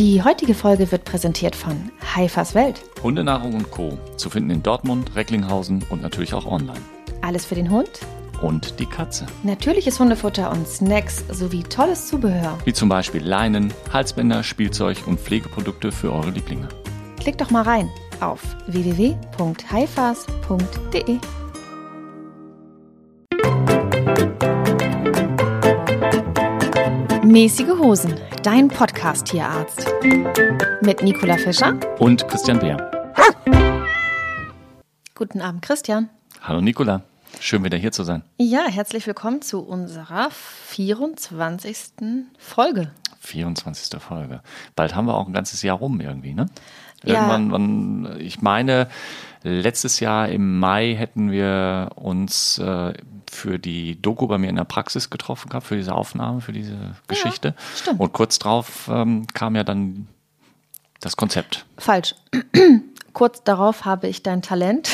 Die heutige Folge wird präsentiert von Haifas Welt. Hundenahrung und Co. zu finden in Dortmund, Recklinghausen und natürlich auch online. Alles für den Hund, Und die Katze. natürliches Hundefutter und Snacks sowie tolles Zubehör. Wie zum Beispiel Leinen, Halsbänder, Spielzeug und Pflegeprodukte für eure Lieblinge. Klick doch mal rein auf www.haifas.de. Mäßige Hosen, dein Podcast-Tierarzt. Mit Nicola Fischer. Und Christian Beer. Guten Abend, Christian. Hallo Nicola. Schön wieder hier zu sein. Ja, herzlich willkommen zu unserer 24. Folge. 24. Folge. Bald haben wir auch ein ganzes Jahr rum irgendwie, ne? Ja. Irgendwann, wann, ich meine, letztes Jahr im Mai hätten wir uns äh, für die Doku bei mir in der Praxis getroffen gehabt, für diese Aufnahme, für diese Geschichte. stimmt. Und kurz drauf ähm, kam ja dann das Konzept. Falsch. Kurz darauf habe ich dein Talent,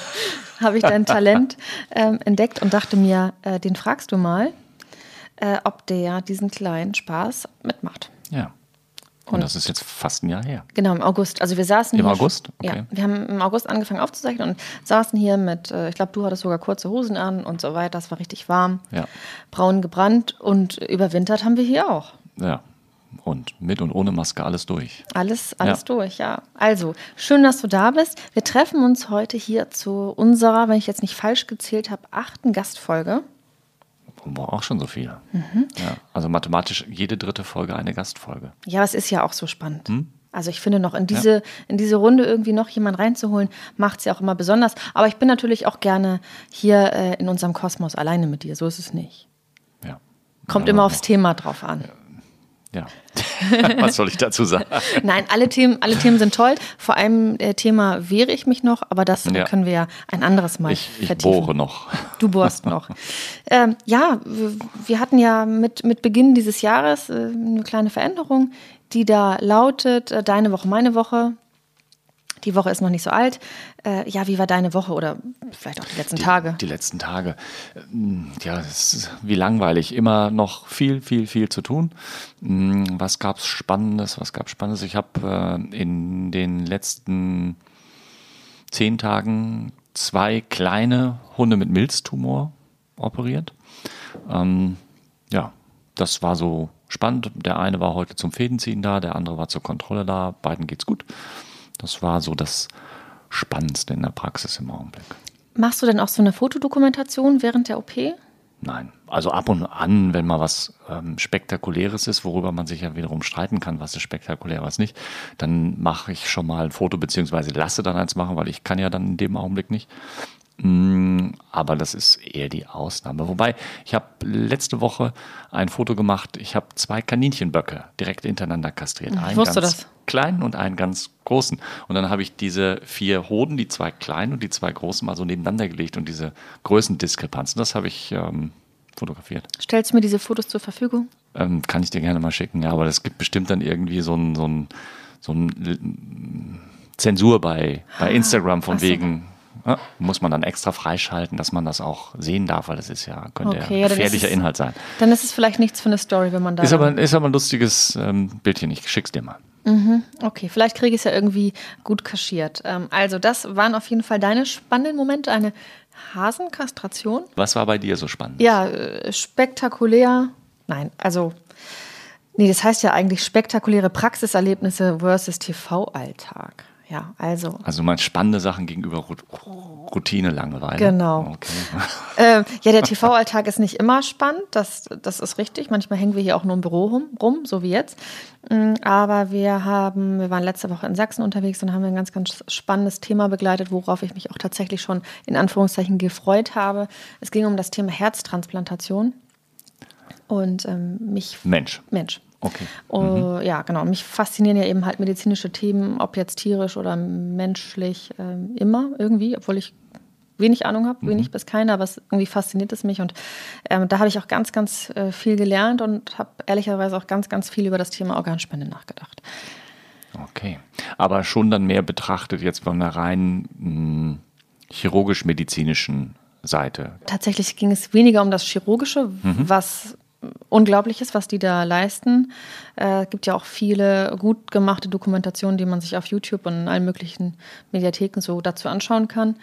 habe ich dein Talent ähm, entdeckt und dachte mir, äh, den fragst du mal, äh, ob der diesen kleinen Spaß mitmacht. Ja. Und, das ist jetzt fast ein Jahr her. Genau, im August. Also wir saßen Im hier. August? Ja, Okay. wir haben im August angefangen aufzuzeichnen und saßen hier mit, äh, ich glaube, du hattest sogar kurze Hosen an und so weiter. Es war richtig warm, Ja. braun gebrannt und überwintert haben wir hier auch. Ja. Und mit und ohne Maske alles durch. Alles, alles Ja. durch, ja. Also, schön, dass du da bist. Wir treffen uns heute hier zu unserer, wenn ich jetzt nicht falsch gezählt habe, achten Gastfolge. Boah, auch schon so viele. Mhm. Ja, also mathematisch jede dritte Folge eine Gastfolge. Ja, es ist ja auch so spannend. Hm? Also ich finde noch in diese, in diese Runde irgendwie noch jemand reinzuholen, macht es ja auch immer besonders. Aber ich bin natürlich auch gerne hier äh, in unserem Kosmos alleine mit dir. So ist es nicht. Ja. Kommt Ja, immer aufs Thema drauf an. Ja. Was soll ich dazu sagen? Nein, alle Themen, alle Themen sind toll. Vor allem äh, Thema wehre ich mich noch, aber das Ja. können wir ja ein anderes Mal Ich, ich vertiefen. bohre noch. Du bohrst noch. ähm, ja, wir, wir hatten ja mit, mit Beginn dieses Jahres äh, eine kleine Veränderung, die da lautet, äh, deine Woche, meine Woche. Die Woche ist noch nicht so alt. Äh, ja, wie war deine Woche oder vielleicht auch die letzten Tage? Die letzten Tage. Ähm, Ja, ist wie langweilig. Immer noch viel, viel, viel zu tun. Mm, Was gab es Spannendes? Was gab Spannendes? Ich habe äh, in den letzten zehn Tagen zwei kleine Hunde mit Milztumor operiert. Ähm, ja, das war so spannend. Der eine war heute zum Fädenziehen da, der andere war zur Kontrolle da. Beiden geht's gut. Das war so das Spannendste in der Praxis im Augenblick. Machst du denn auch so eine Fotodokumentation während der OP? Nein, also ab und an, wenn mal was ähm, Spektakuläres ist, worüber man sich ja wiederum streiten kann, was ist spektakulär, was nicht, dann mache ich schon mal ein Foto, beziehungsweise lasse dann eins machen, weil ich kann ja dann in dem Augenblick nicht. Mm, Aber das ist eher die Ausnahme. Wobei, ich habe letzte Woche ein Foto gemacht, ich habe zwei Kaninchenböcke direkt hintereinander kastriert. Einen wusste ganz das. kleinen und einen ganz großen. Und dann habe ich diese vier Hoden, die zwei kleinen und die zwei großen, mal so nebeneinander gelegt und diese Größendiskrepanzen, das habe ich ähm, fotografiert. Stellst du mir diese Fotos zur Verfügung? Ähm, kann ich dir gerne mal schicken, ja, aber es gibt bestimmt dann irgendwie so ein, so ein, so ein mm, Zensur bei, bei Instagram von so. wegen. Ja, muss man dann extra freischalten, dass man das auch sehen darf, weil das ist ja, könnte Okay, ja, gefährlicher es- Inhalt sein. Dann ist es vielleicht nichts für eine Story, wenn man da. Ist aber, ist aber ein lustiges ähm, Bildchen, ich schick's dir mal. Okay, vielleicht kriege ich es ja irgendwie gut kaschiert. Ähm, also, das waren auf jeden Fall deine spannenden Momente. Eine Hasenkastration. Was war bei dir so spannend? Ja, äh, spektakulär. Nein, also. Nee, das heißt ja eigentlich spektakuläre Praxiserlebnisse versus TV-Alltag. Ja, also. Also meinst spannende Sachen gegenüber Routine, Langeweile? Genau. Okay. Äh, ja, der TV-Alltag ist nicht immer spannend, das, das ist richtig. Manchmal hängen wir hier auch nur im Büro rum, rum so wie jetzt. Mm, Aber wir haben, wir waren letzte Woche in Sachsen unterwegs und haben ein ganz, ganz spannendes Thema begleitet, worauf ich mich auch tatsächlich schon in Anführungszeichen gefreut habe. Es ging um das Thema Herztransplantation. Und ähm, mich Mensch. Mensch. Okay. Oh, Ja, genau. Mich faszinieren ja eben halt medizinische Themen, ob jetzt tierisch oder menschlich, ähm, immer irgendwie, obwohl ich wenig Ahnung habe, wenig bis keine, aber es, irgendwie fasziniert es mich und ähm, da habe ich auch ganz, ganz äh, viel gelernt und habe ehrlicherweise auch ganz, ganz viel über das Thema Organspende nachgedacht. Okay. Aber schon dann mehr betrachtet jetzt von der rein mh, chirurgisch-medizinischen Seite. Tatsächlich ging es weniger um das Chirurgische, was Unglaubliches, was die da leisten. Es äh, gibt ja auch viele gut gemachte Dokumentationen, die man sich auf YouTube und in allen möglichen Mediatheken so dazu anschauen kann.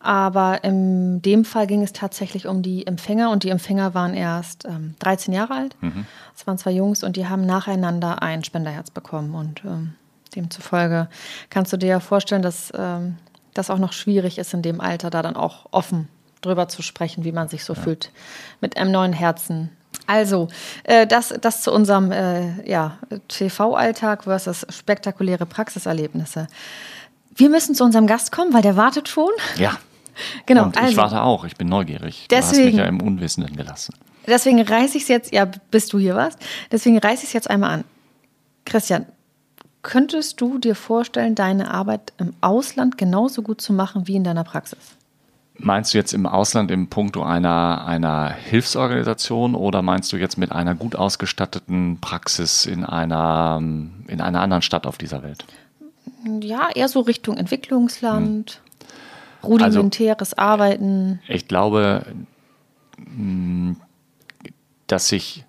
Aber in dem Fall ging es tatsächlich um die Empfänger und die Empfänger waren erst ähm, 13 Jahre alt. Mhm. Es waren zwei Jungs und die haben nacheinander ein Spenderherz bekommen und ähm, demzufolge kannst du dir ja vorstellen, dass ähm, das auch noch schwierig ist in dem Alter, da dann auch offen drüber zu sprechen, wie man sich so ja. fühlt mit einem neuen Herzen. Also, äh, das, das zu unserem äh, ja, TV-Alltag versus spektakuläre Praxiserlebnisse. Wir müssen zu unserem Gast kommen, weil der wartet schon. Ja. Genau. Und ich also, warte auch, ich bin neugierig. Deswegen, du hast mich ja im Unwissenden gelassen. Deswegen reiße ich es jetzt, ja, bis du hier warst, deswegen reiße ich es jetzt einmal an. Christian, könntest du dir vorstellen, deine Arbeit im Ausland genauso gut zu machen wie in deiner Praxis? Meinst du jetzt im Ausland im Punkto einer, einer Hilfsorganisation oder meinst du jetzt mit einer gut ausgestatteten Praxis in einer, in einer anderen Stadt auf dieser Welt? Ja, eher so Richtung Entwicklungsland, hm. rudimentäres also, Arbeiten. Ich glaube, dass sich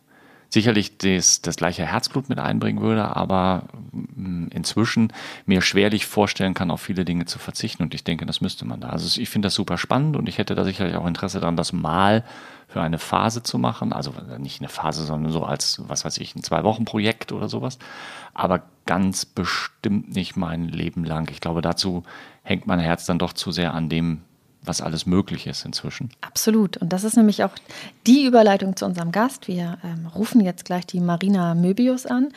sicherlich das, das gleiche Herzblut mit einbringen würde, aber mm, inzwischen mir schwerlich vorstellen kann, auf viele Dinge zu verzichten. Und ich denke, das müsste man da. Also ich finde das super spannend und ich hätte da sicherlich auch Interesse daran, das mal für eine Phase zu machen. Also nicht eine Phase, sondern so als, was weiß ich, ein Zwei-Wochen-Projekt oder sowas. Aber ganz bestimmt nicht mein Leben lang. Ich glaube, dazu hängt mein Herz dann doch zu sehr an dem, was alles möglich ist inzwischen. Absolut. Und das ist nämlich auch die Überleitung zu unserem Gast. Wir ähm, rufen jetzt gleich die Marina Möbius an.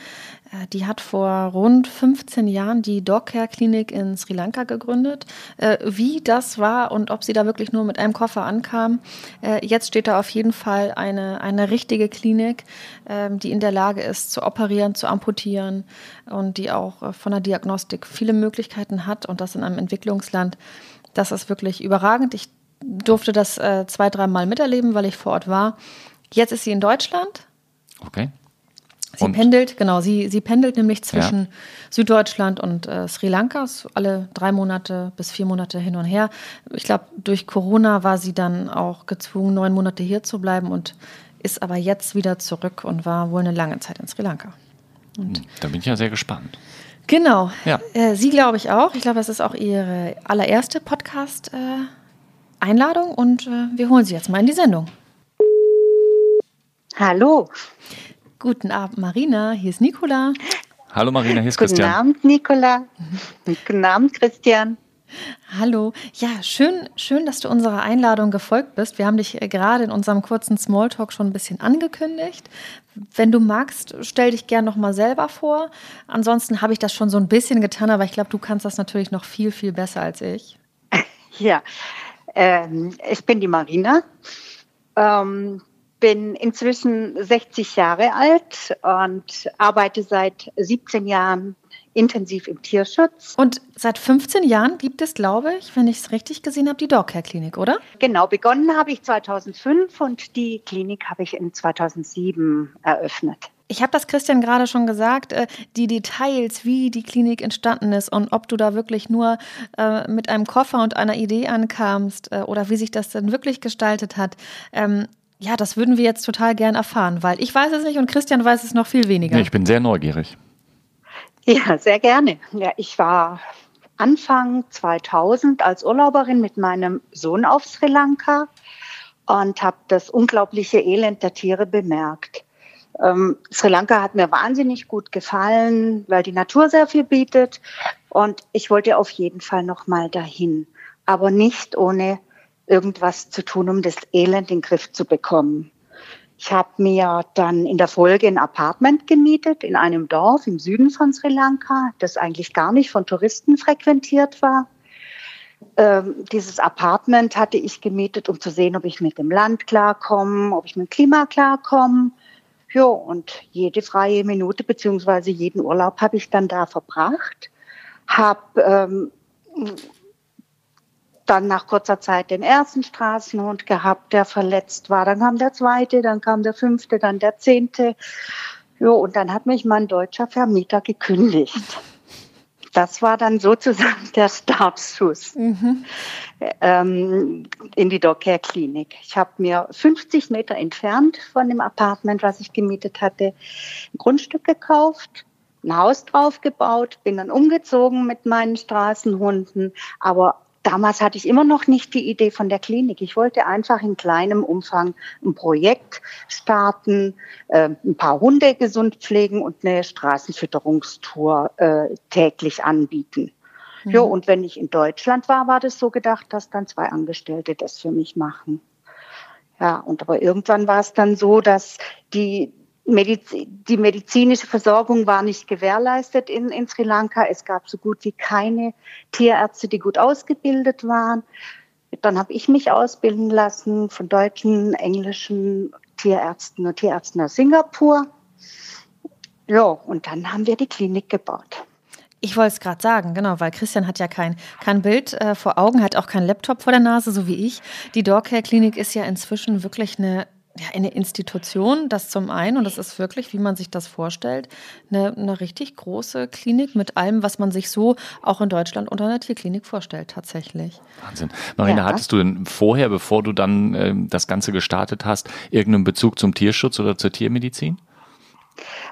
Äh, die hat vor rund 15 Jahren die Dogcare Klinik in Sri Lanka gegründet. Äh, wie das war und ob sie da wirklich nur mit einem Koffer ankam. Äh, jetzt steht da auf jeden Fall eine, eine richtige Klinik, ähm, die in der Lage ist, zu operieren, zu amputieren und die auch äh, von der Diagnostik viele Möglichkeiten hat und das in einem Entwicklungsland das ist wirklich überragend. Ich durfte das äh, zwei, dreimal miterleben, weil ich vor Ort war. Jetzt ist sie in Deutschland. Okay. Sie und? pendelt, genau, sie, sie pendelt nämlich zwischen ja. Süddeutschland und äh, Sri Lanka, alle drei Monate bis vier Monate hin und her. Ich glaube, durch Corona war sie dann auch gezwungen, neun Monate hier zu bleiben und ist aber jetzt wieder zurück und war wohl eine lange Zeit in Sri Lanka. Und hm, da bin ich ja sehr gespannt. Genau. Ja. Äh, sie glaube ich auch. Ich glaube, es ist auch ihre allererste Podcast-Einladung und äh, wir holen sie jetzt mal in die Sendung. Hallo. Guten Abend, Marina. Hier ist Nicola. Hallo Marina, hier ist Christian. Guten Abend, Nicola. Guten Abend, Christian. Hallo. Ja, schön, schön, dass du unserer Einladung gefolgt bist. Wir haben dich äh, gerade in unserem kurzen Smalltalk schon ein bisschen angekündigt. Wenn du magst, stell dich gern noch mal selber vor. Ansonsten habe ich das schon so ein bisschen getan, aber ich glaube, du kannst das natürlich noch viel, viel besser als ich. Ja, ähm, ich bin die Marina. Ähm, bin inzwischen 60 Jahre alt und arbeite seit 17 Jahren intensiv im Tierschutz. Und seit 15 Jahren gibt es, glaube ich, wenn ich es richtig gesehen habe, die Dogcare Klinik, oder? Genau, begonnen habe ich 2005 und die Klinik habe ich in 2007 eröffnet. Ich habe das Christian gerade schon gesagt, äh, die Details, wie die Klinik entstanden ist und ob du da wirklich nur äh, mit einem Koffer und einer Idee ankamst äh, oder wie sich das denn wirklich gestaltet hat. Ähm, ja, das würden wir jetzt total gern erfahren, weil ich weiß es nicht und Christian weiß es noch viel weniger. Ich bin sehr neugierig. Ja, sehr gerne. Ja, ich war Anfang 2000 als Urlauberin mit meinem Sohn auf Sri Lanka und habe das unglaubliche Elend der Tiere bemerkt. Ähm, Sri Lanka hat mir wahnsinnig gut gefallen, weil die Natur sehr viel bietet und ich wollte auf jeden Fall noch mal dahin, aber nicht ohne irgendwas zu tun, um das Elend in den Griff zu bekommen. Ich habe mir dann in der Folge ein Apartment gemietet in einem Dorf im Süden von Sri Lanka, das eigentlich gar nicht von Touristen frequentiert war. Ähm, dieses Apartment hatte ich gemietet, um zu sehen, ob ich mit dem Land klarkomme, ob ich mit dem Klima klarkomme. Ja, und jede freie Minute beziehungsweise jeden Urlaub habe ich dann da verbracht. Habe ähm, dann nach kurzer Zeit den ersten Straßenhund gehabt, der verletzt war. Dann kam der zweite, dann kam der fünfte, dann der zehnte. Jo, und dann hat mich mein deutscher Vermieter gekündigt. das war dann sozusagen der Startschuss mhm. ähm, in die Docare Klinik. Ich habe mir 50 Meter entfernt von dem Apartment, was ich gemietet hatte, ein Grundstück gekauft, ein Haus drauf gebaut, bin dann umgezogen mit meinen Straßenhunden, aber Damals hatte ich immer noch nicht die Idee von der Klinik. Ich wollte einfach in kleinem Umfang ein Projekt starten, äh, ein paar Hunde gesund pflegen und eine Straßenfütterungstour äh, täglich anbieten. Mhm. Ja, und wenn ich in Deutschland war, war das so gedacht, dass dann zwei Angestellte das für mich machen. Ja, und aber irgendwann war es dann so, dass die Mediz die medizinische Versorgung war nicht gewährleistet in, in Sri Lanka. Es gab so gut wie keine Tierärzte, die gut ausgebildet waren. Dann habe ich mich ausbilden lassen von deutschen, englischen Tierärzten und Tierärzten aus Singapur. Ja, und dann haben wir die Klinik gebaut. Ich wollte es gerade sagen, genau, weil Christian hat ja kein, kein Bild äh, vor Augen, hat auch keinen Laptop vor der Nase, so wie ich. Die Dogcare Klinik ist ja inzwischen wirklich eine ja, eine Institution, das zum einen, und das ist wirklich, wie man sich das vorstellt, eine, eine richtig große Klinik mit allem, was man sich so auch in Deutschland unter einer Tierklinik vorstellt, tatsächlich. Wahnsinn. Marina, ja. hattest du denn vorher, bevor du dann äh, das Ganze gestartet hast, irgendeinen Bezug zum Tierschutz oder zur Tiermedizin?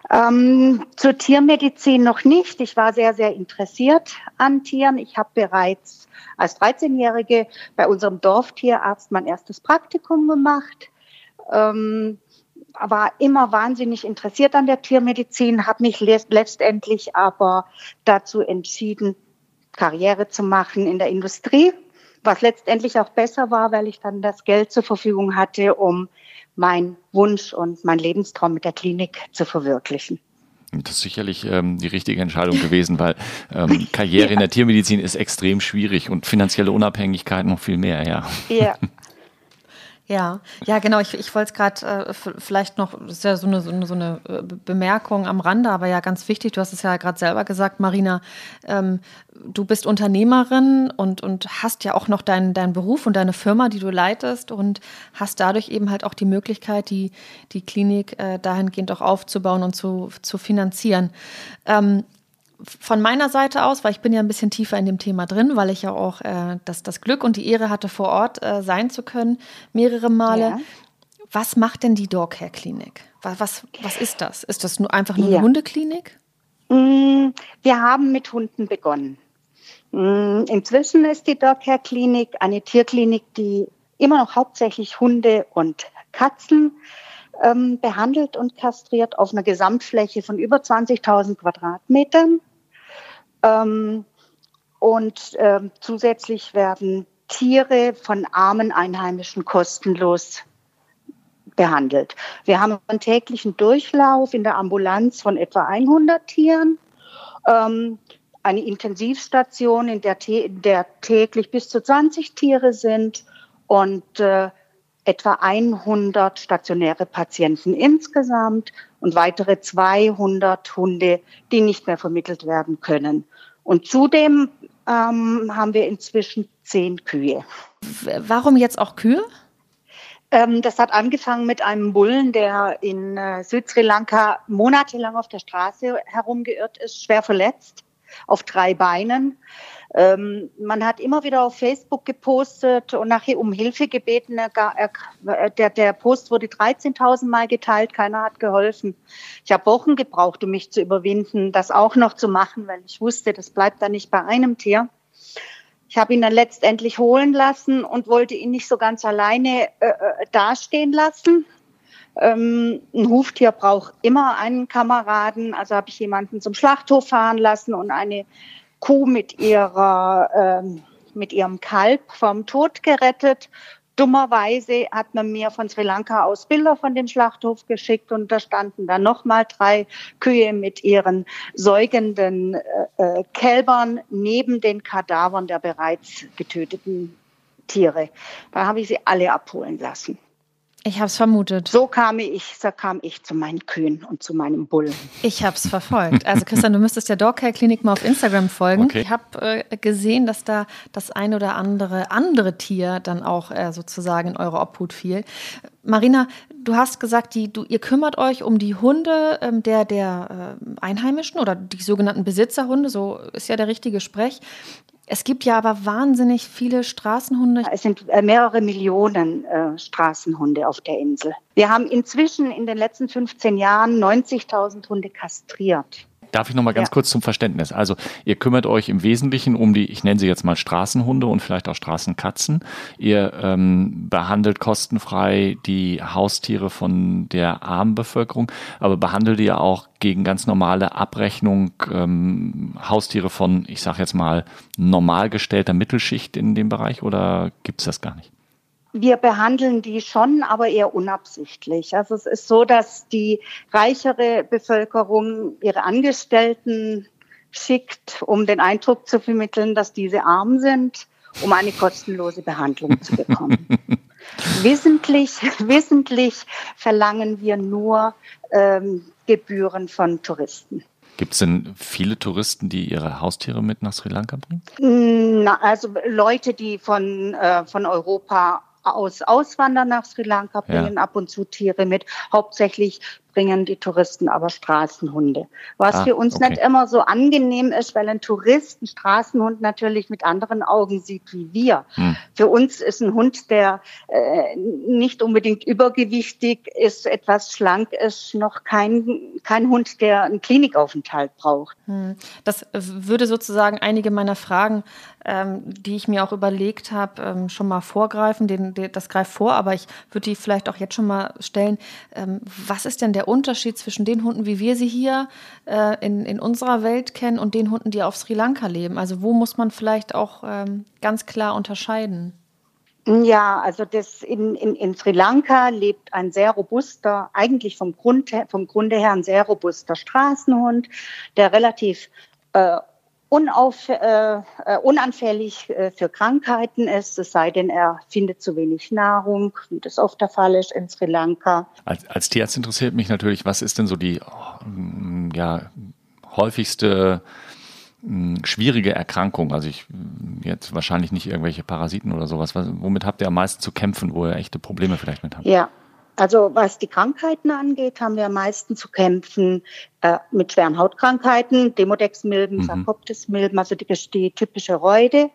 Ähm, zur Tiermedizin noch nicht. Ich war sehr, sehr interessiert an Tieren. Ich habe bereits als 13-Jährige bei unserem Dorftierarzt mein erstes Praktikum gemacht ähm, war immer wahnsinnig interessiert an der Tiermedizin, habe mich letztendlich aber dazu entschieden, Karriere zu machen in der Industrie, was letztendlich auch besser war, weil ich dann das Geld zur Verfügung hatte, um meinen Wunsch und mein Lebenstraum mit der Klinik zu verwirklichen. Das ist sicherlich ähm, die richtige Entscheidung gewesen, weil ähm, Karriere ja. in der Tiermedizin ist extrem schwierig und finanzielle Unabhängigkeit noch viel mehr, ja. Ja, Ja, ja, genau. Ich, ich wollte es gerade äh, vielleicht noch, das ist ja so eine, so eine, so eine äh, Bemerkung am Rande, aber ja ganz wichtig. Du hast es ja gerade selber gesagt, Marina. Ähm, du bist Unternehmerin und, und hast ja auch noch deinen dein Beruf und deine Firma, die du leitest und hast dadurch eben halt auch die Möglichkeit, die, die Klinik äh, dahingehend auch aufzubauen und zu, zu finanzieren. Ähm, von meiner Seite aus, weil ich bin ja ein bisschen tiefer in dem Thema drin, weil ich ja auch äh, das, das Glück und die Ehre hatte, vor Ort äh, sein zu können, mehrere Male. Ja. Was macht denn die Dogcare Klinik? Was, was, was ist das? Ist das nur einfach nur ja. eine Hundeklinik? Mm, wir haben mit Hunden begonnen. Mm, inzwischen ist die Dogcare Klinik eine Tierklinik, die immer noch hauptsächlich Hunde und Katzen ähm, behandelt und kastriert auf einer Gesamtfläche von über 20.000 Quadratmetern. Ähm, und ähm, zusätzlich werden Tiere von armen Einheimischen kostenlos behandelt. Wir haben einen täglichen Durchlauf in der Ambulanz von etwa 100 Tieren, ähm, eine Intensivstation, in der, der, täglich bis zu 20 Tiere sind und äh, etwa 100 stationäre Patienten insgesamt und weitere 200 Hunde, die nicht mehr vermittelt werden können. Und zudem ähm, haben wir inzwischen zehn Kühe. Warum jetzt auch Kühe? Ähm, das hat angefangen mit einem Bullen, der in äh, Süd-Sri Lanka monatelang auf der Straße herumgeirrt ist, schwer verletzt, auf drei Beinen. Ähm, man hat immer wieder auf Facebook gepostet und nachher um Hilfe gebeten. Der, der Post wurde 13.000 Mal geteilt, keiner hat geholfen. Ich habe Wochen gebraucht, um mich zu überwinden, das auch noch zu machen, weil ich wusste, das bleibt da nicht bei einem Tier. Ich habe ihn dann letztendlich holen lassen und wollte ihn nicht so ganz alleine äh, äh dastehen lassen. Ähm, ein Huftier braucht immer einen Kameraden. Also habe ich jemanden zum Schlachthof fahren lassen und eine Kuh mit ihrer, ähm, mit ihrem Kalb vom Tod gerettet. Dummerweise hat man mir von Sri Lanka aus Bilder von dem Schlachthof geschickt und da standen dann nochmal drei Kühe mit ihren säugenden äh, äh, Kälbern neben den Kadavern der bereits getöteten Tiere. Da habe ich sie alle abholen lassen. Ich habe es vermutet. So kam ich, so kam ich zu meinen Kühen und zu meinem Bullen. Ich habe es verfolgt. Also Christian, du müsstest der Dogcare Klinik mal auf Instagram folgen. Okay. Ich habe äh, gesehen, dass da das ein oder andere andere Tier dann auch äh, sozusagen in eure Obhut fiel. Marina, du hast gesagt, die, du, ihr kümmert euch um die Hunde ähm, der, der äh, Einheimischen oder die sogenannten Besitzerhunde, so ist ja der richtige Sprech. Es gibt ja aber wahnsinnig viele Straßenhunde. Es sind äh, mehrere Millionen äh, Straßenhunde auf der Insel. Wir haben inzwischen in den letzten 15 Jahren 90.000 Hunde kastriert. Darf ich noch mal ganz ja. kurz zum Verständnis? Also ihr kümmert euch im Wesentlichen um die, ich nenne sie jetzt mal Straßenhunde und vielleicht auch Straßenkatzen. Ihr ähm, behandelt kostenfrei die Haustiere von der armen Bevölkerung, aber behandelt ihr auch gegen ganz normale Abrechnung ähm, Haustiere von, ich sage jetzt mal, normal gestellter Mittelschicht in dem Bereich oder gibt es das gar nicht? Wir behandeln die schon, aber eher unabsichtlich. Also es ist so, dass die reichere Bevölkerung ihre Angestellten schickt, um den Eindruck zu vermitteln, dass diese arm sind, um eine kostenlose Behandlung zu bekommen. wissentlich, wissentlich verlangen wir nur ähm, Gebühren von Touristen. Gibt es denn viele Touristen, die ihre Haustiere mit nach Sri Lanka bringen? Na, also Leute, die von, äh, von Europa aus auswandern nach Sri Lanka, bringen ja. ab und zu Tiere mit. Hauptsächlich bringen die Touristen aber Straßenhunde. Was ah, für uns okay. nicht immer so angenehm ist, weil ein Tourist einen Straßenhund natürlich mit anderen Augen sieht wie wir. Hm. Für uns ist ein Hund, der äh, nicht unbedingt übergewichtig ist, etwas schlank ist, noch kein, kein Hund, der einen Klinikaufenthalt braucht. Hm. Das würde sozusagen einige meiner Fragen, ähm, die ich mir auch überlegt habe, ähm, schon mal vorgreifen. Den, den, das greift vor, aber ich würde die vielleicht auch jetzt schon mal stellen. Ähm, was ist denn der Unterschied zwischen den Hunden, wie wir sie hier äh, in, in unserer Welt kennen, und den Hunden, die auf Sri Lanka leben? Also wo muss man vielleicht auch ähm, ganz klar unterscheiden? Ja, also das in, in, in Sri Lanka lebt ein sehr robuster, eigentlich vom, Grund vom Grunde her ein sehr robuster Straßenhund, der relativ äh, unauf, äh, äh, unanfällig äh, für Krankheiten ist, es sei denn, er findet zu wenig Nahrung, wie das oft der Fall ist in Sri Lanka. Als, als Tierarzt interessiert mich natürlich, was ist denn so die oh, ja, häufigste hm, schwierige Erkrankung? Also ich jetzt wahrscheinlich nicht irgendwelche Parasiten oder sowas. Womit habt ihr am meisten zu kämpfen, wo ihr echte Probleme vielleicht mit habt? Ja, also was die Krankheiten angeht, haben wir am meisten zu kämpfen äh, mit schweren Hautkrankheiten, Demodex-Milben, mhm. Sarkoptes-Milben, also die, die, typische Reude,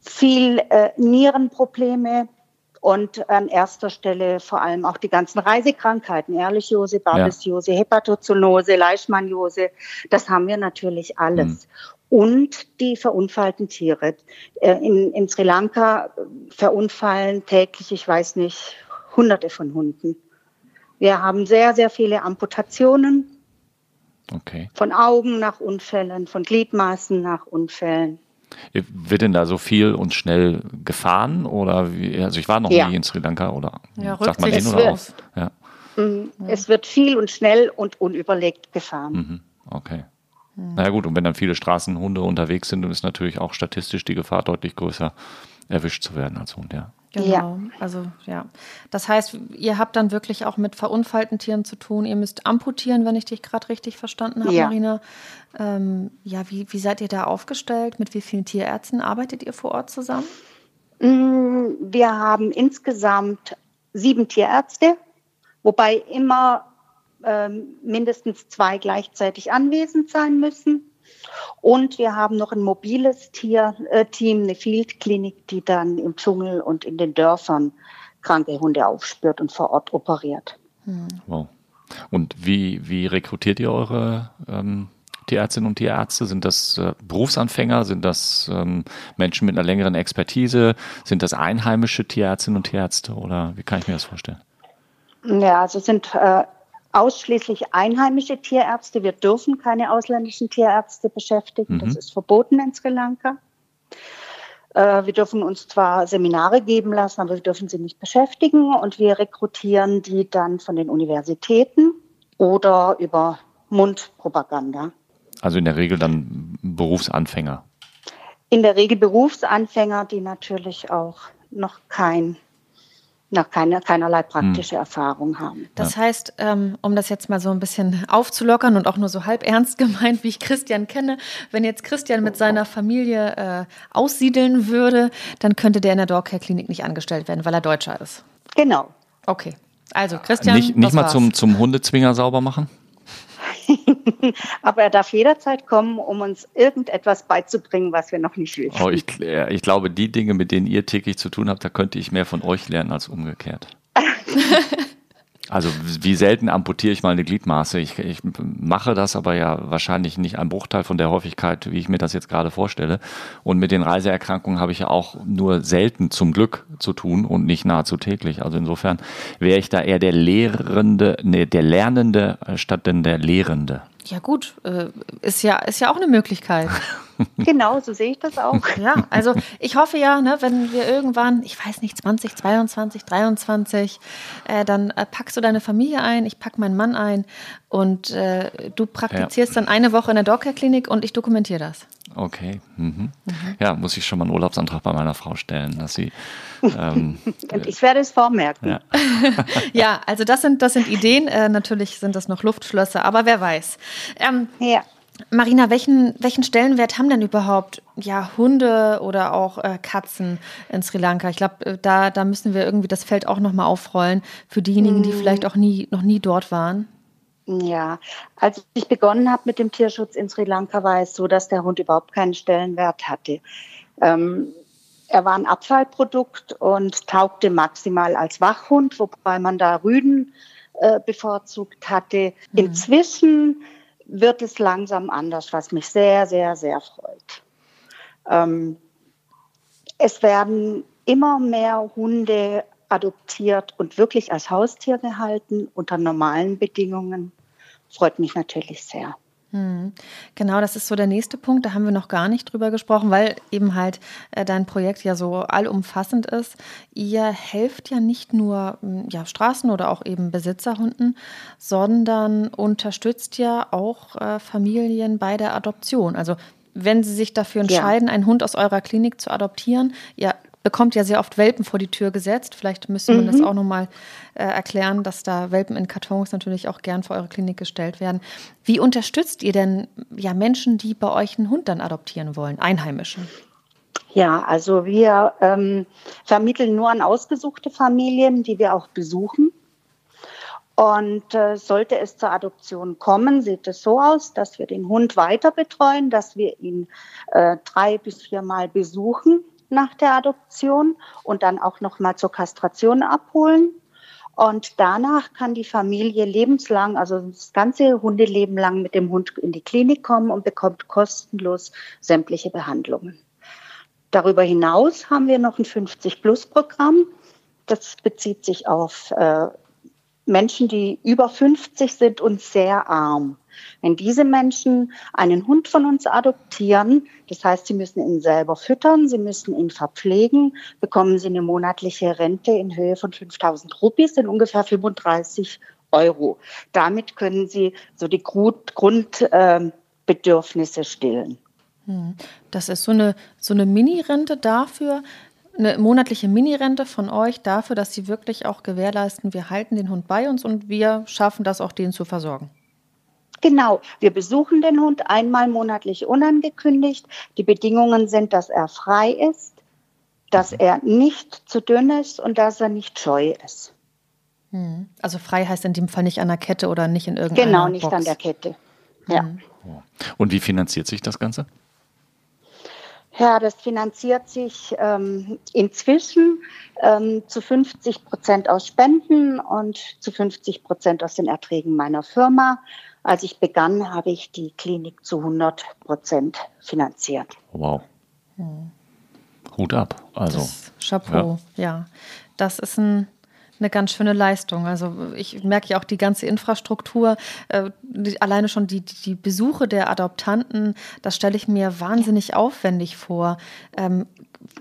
viel äh, Nierenprobleme und an erster Stelle vor allem auch die ganzen Reisekrankheiten, Ehrlichiose, Babesiose, ja. Hepatozoonose, Leishmaniose, das haben wir natürlich alles. Mhm. Und die verunfallten Tiere. Äh, in, in Sri Lanka verunfallen täglich, ich weiß nicht, hunderte von Hunden. Wir haben sehr, sehr viele Amputationen. Okay. Von Augen nach Unfällen, von Gliedmaßen nach Unfällen. Wird denn da so viel und schnell gefahren? Oder wie, also ich war noch ja. nie in Sri Lanka oder ja, sagt man den oder auf? Ja. Mhm. Es wird viel und schnell und unüberlegt gefahren. Mhm. Okay. Mhm. Naja gut, und wenn dann viele Straßenhunde unterwegs sind, dann ist natürlich auch statistisch die Gefahr deutlich größer, erwischt zu werden als Hund, ja. Genau, ja. also ja. Das heißt, ihr habt dann wirklich auch mit verunfallten Tieren zu tun. Ihr müsst amputieren, wenn ich dich gerade richtig verstanden habe, ja. Marina. Ähm, ja, wie, wie seid ihr da aufgestellt? Mit wie vielen Tierärzten arbeitet ihr vor Ort zusammen? Mm, wir haben insgesamt sieben Tierärzte, wobei immer ähm, mindestens zwei gleichzeitig anwesend sein müssen. Und wir haben noch ein mobiles Tierteam, eine Field-Klinik, die dann im Dschungel und in den Dörfern kranke Hunde aufspürt und vor Ort operiert. Hm. Wow. Und wie, wie rekrutiert ihr eure ähm, Tierärztinnen und Tierärzte? Sind das äh, Berufsanfänger? Sind das ähm, Menschen mit einer längeren Expertise? Sind das einheimische Tierärztinnen und Tierärzte? Oder wie kann ich mir das vorstellen? Ja, also sind äh, ausschließlich einheimische Tierärzte. Wir dürfen keine ausländischen Tierärzte beschäftigen. Mhm. Das ist verboten in Sri Lanka. Äh, wir dürfen uns zwar Seminare geben lassen, aber wir dürfen sie nicht beschäftigen und wir rekrutieren die dann von den Universitäten oder über Mundpropaganda. Also in der Regel dann Berufsanfänger. In der Regel Berufsanfänger, die natürlich auch noch kein noch keine, keinerlei praktische hm. Erfahrung haben. Das heißt, ähm, um das jetzt mal so ein bisschen aufzulockern und auch nur so halb ernst gemeint, wie ich Christian kenne, wenn jetzt Christian mit seiner Familie äh, aussiedeln würde, dann könnte der in der Dogcare Klinik nicht angestellt werden, weil er Deutscher ist. Genau. Okay. Also Christian, nicht, nicht mal zum, zum Hundezwinger sauber machen? Aber er darf jederzeit kommen, um uns irgendetwas beizubringen, was wir noch nicht wissen. Oh, ich, ich glaube, die Dinge, mit denen ihr täglich zu tun habt, da könnte ich mehr von euch lernen als umgekehrt. Also wie selten amputiere ich mal eine Gliedmaße. Ich, ich, mache das aber ja wahrscheinlich nicht ein Bruchteil von der Häufigkeit, wie ich mir das jetzt gerade vorstelle. Und mit den Reiseerkrankungen habe ich ja auch nur selten zum Glück zu tun und nicht nahezu täglich. Also insofern wäre ich da eher der Lehrende, nee, der Lernende statt denn der Lehrende. Ja gut, äh, ist ja, ist ja auch eine Möglichkeit. genau, so sehe ich das auch. Ja, also ich hoffe ja, ne, wenn wir irgendwann, ich weiß nicht, 2022, 23, äh, dann äh, packst du deine Familie ein, ich pack meinen Mann ein und äh, du praktizierst ja. dann eine Woche in der Doccare-Klinik und ich dokumentiere das. Okay. Mhm. Mhm. Ja, muss ich schon mal einen Urlaubsantrag bei meiner Frau stellen, dass sie. Ähm, und ich werde es vormerken. Ja, ja also das sind, das sind Ideen. Äh, natürlich sind das noch Luftschlösser, aber wer weiß. Ähm, ja. Marina, welchen, welchen Stellenwert haben denn überhaupt ja, Hunde oder auch äh, Katzen in Sri Lanka? Ich glaube, äh, da, da müssen wir irgendwie das Feld auch nochmal aufrollen für diejenigen, die mm. vielleicht auch nie, noch nie dort waren. Ja, als ich begonnen habe mit dem Tierschutz in Sri Lanka, war es so, dass der Hund überhaupt keinen Stellenwert hatte. Ähm, er war ein Abfallprodukt und taugte maximal als Wachhund, wobei man da Rüden äh, bevorzugt hatte. Mhm. Inzwischen wird es langsam anders, was mich sehr, sehr, sehr freut. Ähm, es werden immer mehr Hunde adoptiert und wirklich als Haustier gehalten unter normalen Bedingungen. Freut mich natürlich sehr. Hm. Genau, das ist so der nächste Punkt. Da haben wir noch gar nicht drüber gesprochen, weil eben halt äh, dein Projekt ja so allumfassend ist. Ihr helft ja nicht nur hm, ja, Straßen- oder auch eben Besitzerhunden, sondern unterstützt ja auch äh, Familien bei der Adoption. Also wenn sie sich dafür entscheiden, ja. einen Hund aus eurer Klinik zu adoptieren, ihr bekommt ja sehr oft Welpen vor die Tür gesetzt. Vielleicht müsste man mhm. das auch nochmal äh, erklären, dass da Welpen in Kartons natürlich auch gern vor eure Klinik gestellt werden. Wie unterstützt ihr denn ja Menschen, die bei euch einen Hund dann adoptieren wollen, Einheimischen? Ja, also wir ähm, vermitteln nur an ausgesuchte Familien, die wir auch besuchen. Und äh, sollte es zur Adoption kommen, sieht es so aus, dass wir den Hund weiter betreuen, dass wir ihn äh, drei bis viermal besuchen nach der Adoption und dann auch noch mal zur Kastration abholen. Und danach kann die Familie lebenslang, also das ganze Hundeleben lang mit dem Hund in die Klinik kommen und bekommt kostenlos sämtliche Behandlungen. Darüber hinaus haben wir noch ein 50-Plus-Programm. Das bezieht sich auf äh, Menschen, die über 50 sind und sehr arm. Wenn diese Menschen einen Hund von uns adoptieren, das heißt, sie müssen ihn selber füttern, sie müssen ihn verpflegen, bekommen sie eine monatliche Rente in Höhe von 5000 Rupees, sind ungefähr 35 Euro. Damit können sie so die Grundbedürfnisse äh, stillen. Hm. Das ist so eine, so eine Mini-Rente dafür, eine monatliche Mini-Rente von euch dafür, dass sie wirklich auch gewährleisten, wir halten den Hund bei uns und wir schaffen das auch, den zu versorgen. Genau, wir besuchen den Hund einmal monatlich unangekündigt. Die Bedingungen sind, dass er frei ist, dass er nicht zu dünn ist und dass er nicht scheu ist. Hm. Also frei heißt in dem Fall nicht an der Kette oder nicht in irgendeiner Genau, nicht Box. an der Kette. Ja. Hm. Und wie finanziert sich das Ganze? Ja, das finanziert sich ähm, inzwischen ähm, zu 50 Prozent aus Spenden und zu 50 Prozent aus den Erträgen meiner Firma. Als ich begann, habe ich die Klinik zu 100 Prozent finanziert. Wow. Hm. Hut ab. Also, das, Chapeau, ja. ja. Das ist ein, eine ganz schöne Leistung. Also ich merke ja auch die ganze Infrastruktur, äh, die, alleine schon die, die Besuche der Adoptanten, das stelle ich mir wahnsinnig aufwendig vor. Ähm,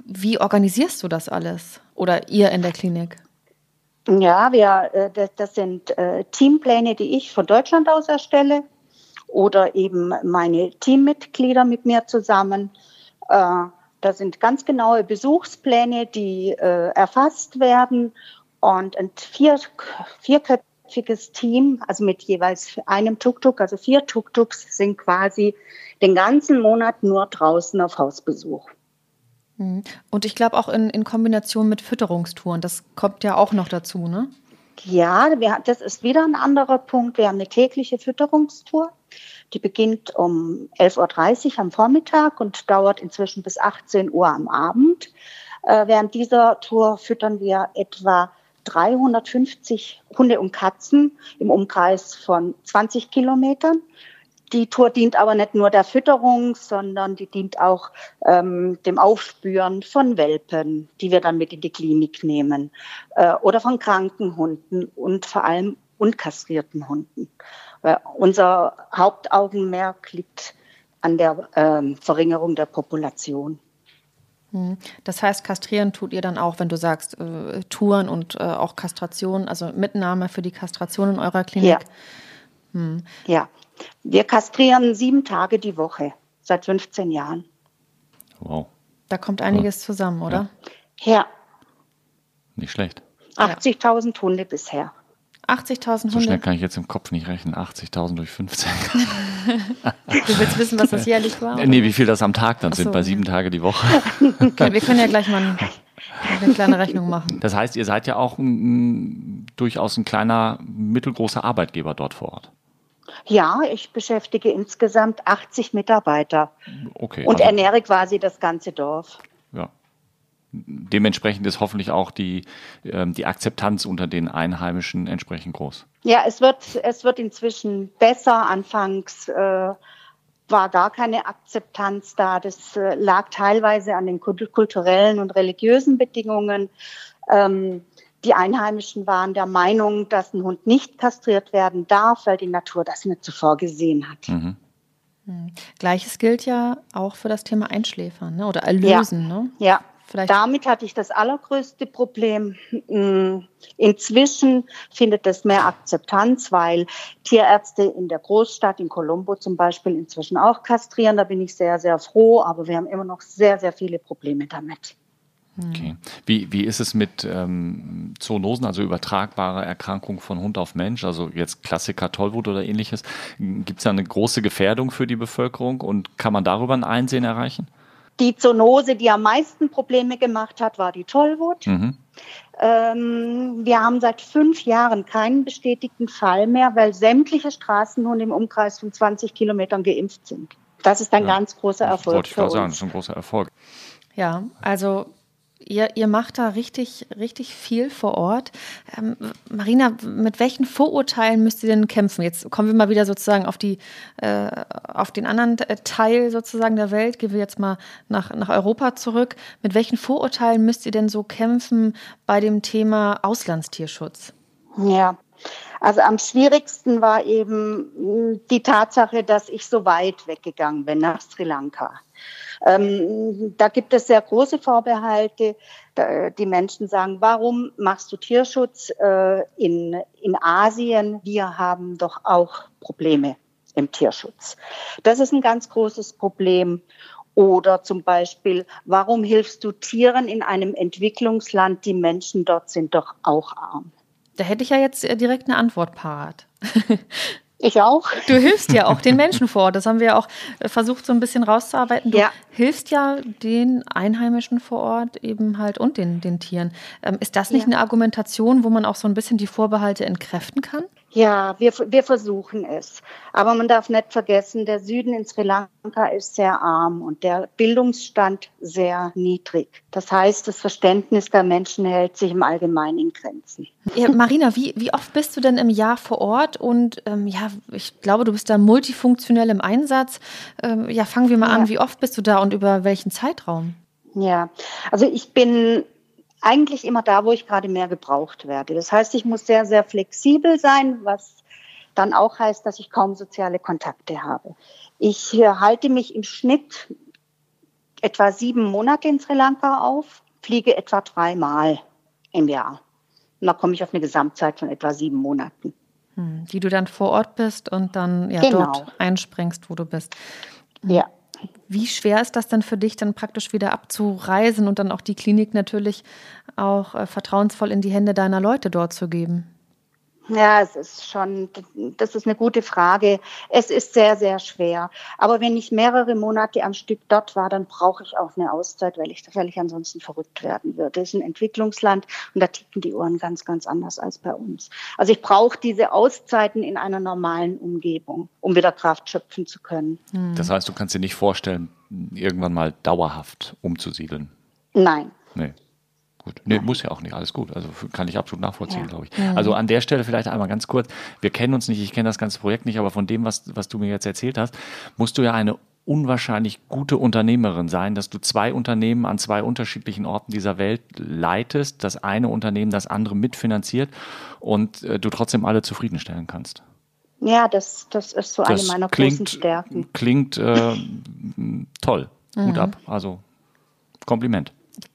wie organisierst du das alles? Oder ihr in der Klinik? Ja, wir, äh, das, sind äh, Teampläne, die ich von Deutschland aus erstelle oder eben meine Teammitglieder mit mir zusammen. Äh, da sind ganz genaue Besuchspläne, die erfasst werden und ein vier, vierköpfiges Team, also mit jeweils einem Tuk-Tuk, also vier Tuk-Tuks sind quasi den ganzen Monat nur draußen auf Hausbesuch. Mhm. Und ich glaube auch in, in Kombination mit Fütterungstouren, das kommt ja auch noch dazu, ne? Ja, wir, das ist wieder ein anderer Punkt. Wir haben eine tägliche Fütterungstour. Die beginnt um 11.30 Uhr am Vormittag und dauert inzwischen bis 18 Uhr am Abend. Äh, während dieser Tour füttern wir etwa 350 Hunde und Katzen im Umkreis von 20 Kilometern. Die Tour dient aber nicht nur der Fütterung, sondern die dient auch ähm, dem Aufspüren von Welpen, die wir dann mit in die Klinik nehmen, äh, oder von kranken Hunden und vor allem unkastrierten Hunden. Weil unser Hauptaugenmerk liegt an der ähm, Verringerung der Population. Hm. Das heißt, kastrieren tut ihr dann auch, wenn du sagst, äh, Touren und äh, auch Kastration, also Mitnahme für die Kastration in eurer Klinik. Ja. Hm. ja, wir kastrieren sieben Tage die Woche seit 15 Jahren. Wow. Da kommt einiges ja. zusammen, oder? Ja. Nicht schlecht. 80.000 Hunde bisher. 80.000 Hunde. So schnell kann ich jetzt im Kopf nicht rechnen. 80.000 durch 15. du willst wissen, was das jährlich war? Oder? Nee, wie viel das am Tag dann so. sind, bei sieben Tage die Woche. Okay, wir können ja gleich mal eine kleine Rechnung machen. Das heißt, ihr seid ja auch ein, durchaus ein kleiner, mittelgroßer Arbeitgeber dort vor Ort. Ja, ich beschäftige insgesamt 80 Mitarbeiter okay, und also, ernähre quasi das ganze Dorf. Ja. Dementsprechend ist hoffentlich auch die, ähm, die Akzeptanz unter den Einheimischen entsprechend groß. Ja, es wird, es wird inzwischen besser. Anfangs äh, war gar keine Akzeptanz da. Das äh, lag teilweise an den kulturellen und religiösen Bedingungen. Ähm, die Einheimischen waren der Meinung, dass ein Hund nicht kastriert werden darf, weil die Natur das nicht so vorgesehen hat. Mhm. Hm. Gleiches gilt ja auch für das Thema Einschläfern ne? oder Erlösen. Ja. Ne? ja. Vielleicht Damit hatte ich das allergrößte Problem. Hm. Inzwischen findet es mehr Akzeptanz, weil Tierärzte in der Großstadt, in Colombo zum Beispiel, inzwischen auch kastrieren. Da bin ich sehr, sehr froh, aber wir haben immer noch sehr, sehr viele Probleme damit. Okay. Wie, wie ist es mit ähm, Zoonosen, also übertragbare Erkrankungen von Hund auf Mensch, also jetzt Klassiker Tollwut oder ähnliches? Gibt es da eine große Gefährdung für die Bevölkerung und kann man darüber ein Einsehen erreichen? Die Zoonose, die am meisten Probleme gemacht hat, war die Tollwut. Mhm. Ähm, wir haben seit fünf Jahren keinen bestätigten Fall mehr, weil sämtliche Straßenhunde im Umkreis von 20 Kilometern geimpft sind. Das ist ein ja, ganz großer Erfolg. Wollte ich gerade sagen, das ist ein großer Erfolg. Ja, also Ihr, ihr macht da richtig, richtig viel vor Ort. Ähm, Marina, mit welchen Vorurteilen müsst ihr denn kämpfen? Jetzt kommen wir mal wieder sozusagen auf, die, äh, auf den anderen äh, Teil sozusagen der Welt. Gehen wir jetzt mal nach, nach Europa zurück. Mit welchen Vorurteilen müsst ihr denn so kämpfen bei dem Thema Auslandstierschutz? Ja, also am schwierigsten war eben hm, die Tatsache, dass ich so weit weggegangen bin nach Sri Lanka. Ähm, da gibt es sehr große Vorbehalte. die Menschen sagen, warum machst du Tierschutz äh, in, in Asien? Wir haben doch auch Probleme im Tierschutz. Das ist ein ganz großes Problem. Oder zum Beispiel, warum hilfst du Tieren in einem Entwicklungsland? Die Menschen dort sind doch auch arm. Da hätte ich ja jetzt äh, direkt eine Antwort parat. Ich auch. Du hilfst ja auch den Menschen vor Ort. Das haben wir auch äh, versucht, so ein bisschen rauszuarbeiten. Du ja. hilfst ja den Einheimischen vor Ort eben halt und den, den Tieren. Ähm, ist das nicht ja. eine Argumentation, wo man auch so ein bisschen die Vorbehalte entkräften kann? Ja, wir, wir versuchen es. Aber man darf nicht vergessen, der Süden in Sri Lanka ist sehr arm und der Bildungsstand sehr niedrig. Das heißt, das Verständnis der Menschen hält sich im Allgemeinen in Grenzen. Ja, Marina, wie, wie oft bist du denn im Jahr vor Ort? Und ähm, ja, ich glaube, du bist da multifunktionell im Einsatz. Ähm, ja, fangen wir mal ja. an. Wie oft bist du da und über welchen Zeitraum? Ja, also ich bin eigentlich immer da, wo ich gerade mehr gebraucht werde. Das heißt, ich muss sehr, sehr flexibel sein, was dann auch heißt, dass ich kaum soziale Kontakte habe. Ich halte mich im Schnitt etwa sieben Monate in Sri Lanka auf, fliege etwa dreimal im Jahr. Und da komme ich auf eine Gesamtzeit von etwa sieben Monaten. Hm, die du dann vor Ort bist und dann ja, genau. dort einspringst, wo du bist. Ja. Wie schwer ist das denn für dich, dann praktisch wieder abzureisen und dann auch die Klinik natürlich auch äh, vertrauensvoll in die Hände deiner Leute dort zu geben? Ja, es ist schon, das ist eine gute Frage. Es ist sehr, sehr schwer. Aber wenn ich mehrere Monate am Stück dort war, dann brauche ich auch eine Auszeit, weil ich, weil ich ansonsten verrückt werden würde. Es ist ein Entwicklungsland und da ticken die Ohren ganz, ganz anders als bei uns. Also ich brauche diese Auszeiten in einer normalen Umgebung, um wieder Kraft schöpfen zu können. Hm. Das heißt, du kannst dir nicht vorstellen, irgendwann mal dauerhaft umzusiedeln? Nein. Nee. Gut. Nee, muss ja auch nicht, alles gut. Also kann ich absolut nachvollziehen, ja. glaube ich. Also an der Stelle vielleicht einmal ganz kurz, wir kennen uns nicht, ich kenne das ganze Projekt nicht, aber von dem, was, was du mir jetzt erzählt hast, musst du ja eine unwahrscheinlich gute Unternehmerin sein, dass du zwei Unternehmen an zwei unterschiedlichen Orten dieser Welt leitest, das eine Unternehmen das andere mitfinanziert und äh, du trotzdem alle zufriedenstellen kannst. Ja, das, das ist so das eine meiner klingt, großen Stärken. Klingt äh, toll. Mhm. Gut ab. Also Kompliment.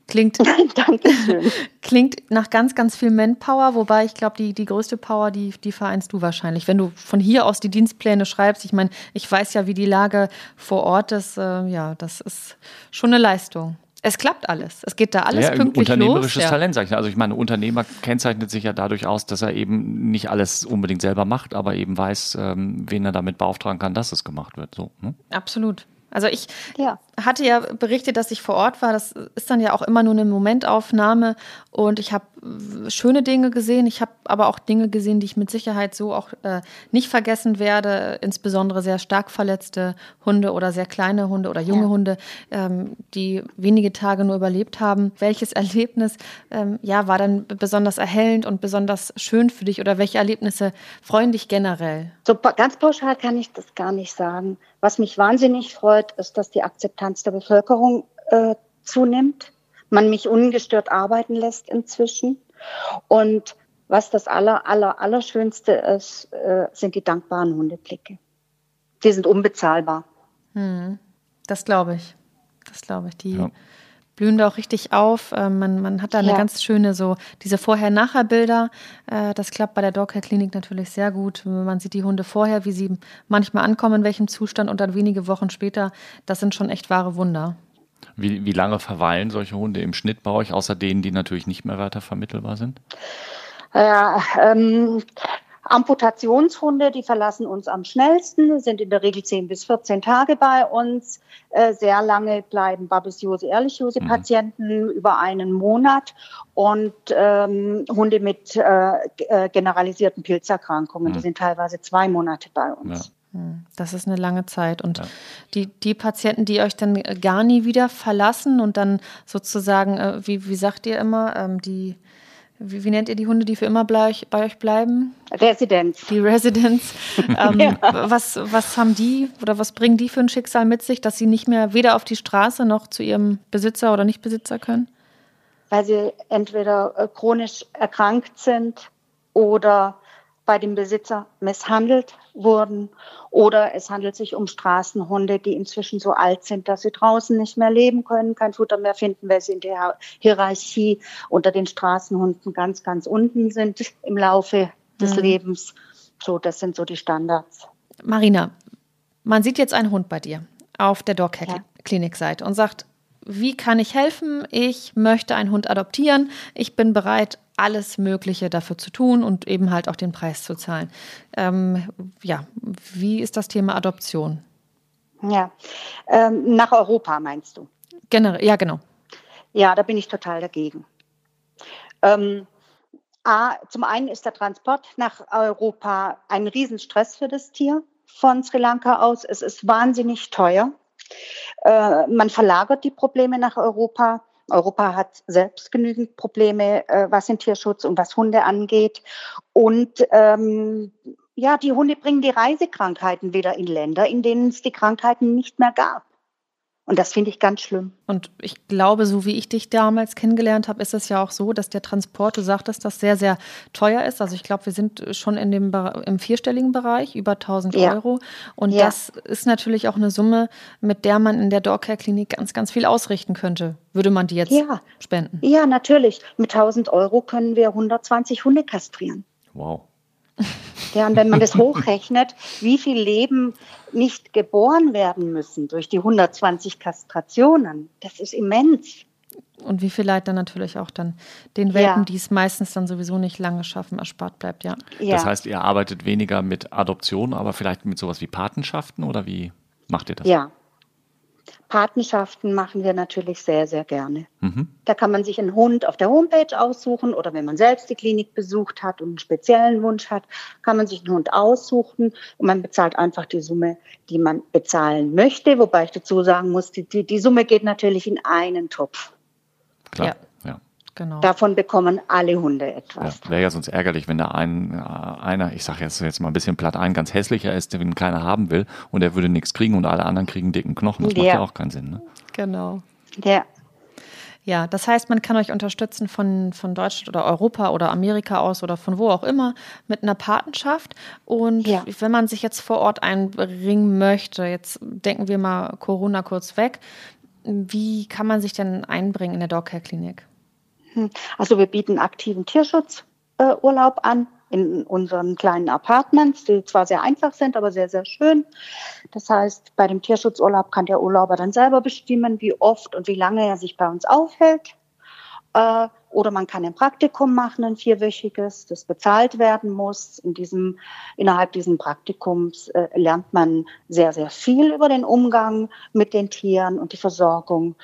Klingt, klingt nach ganz, ganz viel Manpower, wobei ich glaube, die, die größte Power, die, die vereinst du wahrscheinlich. Wenn du von hier aus die Dienstpläne schreibst, ich meine, ich weiß ja, wie die Lage vor Ort ist, äh, ja, das ist schon eine Leistung. Es klappt alles. Es geht da alles ja, pünktlich unternehmerisches los. Talent, sag ich. Also ich meine, Unternehmer kennzeichnet sich ja dadurch aus, dass er eben nicht alles unbedingt selber macht, aber eben weiß, ähm, wen er damit beauftragen kann, dass es gemacht wird. So, ne? Absolut. Also ich ja. hatte ja berichtet, dass ich vor Ort war. Das ist dann ja auch immer nur eine Momentaufnahme. Und ich habe schöne Dinge gesehen. Ich habe aber auch Dinge gesehen, die ich mit Sicherheit so auch äh, nicht vergessen werde. Insbesondere sehr stark verletzte Hunde oder sehr kleine Hunde oder junge ja. Hunde, ähm, die wenige Tage nur überlebt haben. Welches Erlebnis ähm, ja, war dann besonders erhellend und besonders schön für dich? Oder welche Erlebnisse freuen dich generell? So ganz pauschal kann ich das gar nicht sagen. Was mich wahnsinnig freut, ist, dass die Akzeptanz der Bevölkerung äh, zunimmt. Man mich ungestört arbeiten lässt inzwischen. Und was das aller, aller, allerschönste ist, äh, sind die dankbaren Hundeblicke. Die sind unbezahlbar. Hm, das glaube ich. Das glaube ich. Die, ja blühen da auch richtig auf. Äh, man, man hat da eine ja. ganz schöne, so diese Vorher-Nachher-Bilder. Äh, das klappt bei der Dogcare-Klinik natürlich sehr gut. Man sieht die Hunde vorher, wie sie manchmal ankommen, in welchem Zustand und dann wenige Wochen später. Das sind schon echt wahre Wunder. Wie, wie lange verweilen solche Hunde im Schnitt bei euch, außer denen, die natürlich nicht mehr weiter vermittelbar sind? Ja, ähm, Amputationshunde, die verlassen uns am schnellsten, sind in der Regel 10 bis 14 Tage bei uns. Äh, sehr lange bleiben Babesiose, Ehrlichiose-Patienten mhm. über einen Monat und ähm, Hunde mit äh, äh, generalisierten Pilzerkrankungen, mhm. die sind teilweise zwei Monate bei uns. Ja. Hm, das ist eine lange Zeit. Und ja. die, die Patienten, die euch dann gar nie wieder verlassen und dann sozusagen, äh, wie, wie sagt ihr immer, ähm, die wie, wie, nennt ihr die Hunde, die für immer bei euch, bei euch bleiben? Residents. Die Residents. ähm, ja. was, was haben die oder was bringen die für ein Schicksal mit sich, dass sie nicht mehr weder auf die Straße noch zu ihrem Besitzer oder Nichtbesitzer können? Weil sie entweder äh, chronisch erkrankt sind oder bei dem Besitzer misshandelt wurden oder es handelt sich um Straßenhunde, die inzwischen so alt sind, dass sie draußen nicht mehr leben können, kein Futter mehr finden, weil sie in der Hierarchie unter den Straßenhunden ganz, ganz unten sind im Laufe des mhm. Lebens. So, das sind so die Standards. Marina, man sieht jetzt einen Hund bei dir auf der Dog-Klinik-Seite und sagt, wie kann ich helfen? Ich möchte einen Hund adoptieren. Ich bin bereit, alles Mögliche dafür zu tun und eben halt auch den Preis zu zahlen. Ähm, ja, wie ist das Thema Adoption? Ja, ähm, nach Europa meinst du? Generell, ja, genau. Ja, da bin ich total dagegen. Ähm, A, zum einen ist der Transport nach Europa ein Riesenstress für das Tier von Sri Lanka aus. Es ist wahnsinnig teuer. Äh, man verlagert die Probleme nach Europa. Europa hat selbst genügend Probleme, äh, was den Tierschutz und was Hunde angeht. Und ähm, ja, die Hunde bringen die Reisekrankheiten wieder in Länder, in denen es die Krankheiten nicht mehr gab. Und das finde ich ganz schlimm. Und ich glaube, so wie ich dich damals kennengelernt habe, ist es ja auch so, dass der Transport, du sagtest, das sehr, sehr teuer ist. Also ich glaube, wir sind schon in dem, im vierstelligen Bereich, über 1000 ja. Euro. Und ja. das ist natürlich auch eine Summe, mit der man in der Dogcare-Klinik ganz, ganz viel ausrichten könnte. Würde man die jetzt ja. spenden? Ja, natürlich. Mit 1000 Euro können wir 120 Hunde kastrieren. Wow. Ja, und wenn man das hochrechnet, wie viel Leben nicht geboren werden müssen durch die 120 Kastrationen, das ist immens. Und wie viel Leid dann natürlich auch dann den Welpen, Ja. die es meistens dann sowieso nicht lange schaffen, erspart bleibt, ja. Ja. Das heißt, ihr arbeitet weniger mit Adoption, aber vielleicht mit sowas wie Patenschaften oder wie macht ihr das? Ja. Patenschaften machen wir natürlich sehr, sehr gerne. Mhm. Da kann man sich einen Hund auf der Homepage aussuchen oder wenn man selbst die Klinik besucht hat und einen speziellen Wunsch hat, kann man sich einen Hund aussuchen und man bezahlt einfach die Summe, die man bezahlen möchte. Wobei ich dazu sagen muss, die, die, die Summe geht natürlich in einen Topf. Klar. Ja. Ja. Genau. Davon bekommen alle Hunde Ja, etwas. Wäre ja sonst ärgerlich, wenn da ein, äh, einer, ich sage jetzt, jetzt mal ein bisschen platt, ein ganz hässlicher ist, den keiner haben will und der würde nichts kriegen und alle anderen kriegen dicken Knochen. Das macht Ja. ja auch keinen Sinn. Ne? genau. Ja. Ja, das heißt, man kann euch unterstützen von, von Deutschland oder Europa oder Amerika aus oder von wo auch immer mit einer Patenschaft. Und Ja. wenn man sich jetzt vor Ort einbringen möchte, jetzt denken wir mal Corona kurz weg, wie kann man sich denn einbringen in der Dogcare-Klinik? Also wir bieten aktiven Tierschutzurlaub äh, an in unseren kleinen Apartments, die zwar sehr einfach sind, aber sehr, sehr schön. Das heißt, bei dem Tierschutzurlaub kann der Urlauber dann selber bestimmen, wie oft und wie lange er sich bei uns aufhält. Äh, oder man kann ein Praktikum machen, ein vierwöchiges, das bezahlt werden muss. In diesem, innerhalb dieses Praktikums äh, lernt man sehr, sehr viel über den Umgang mit den Tieren und die Versorgung.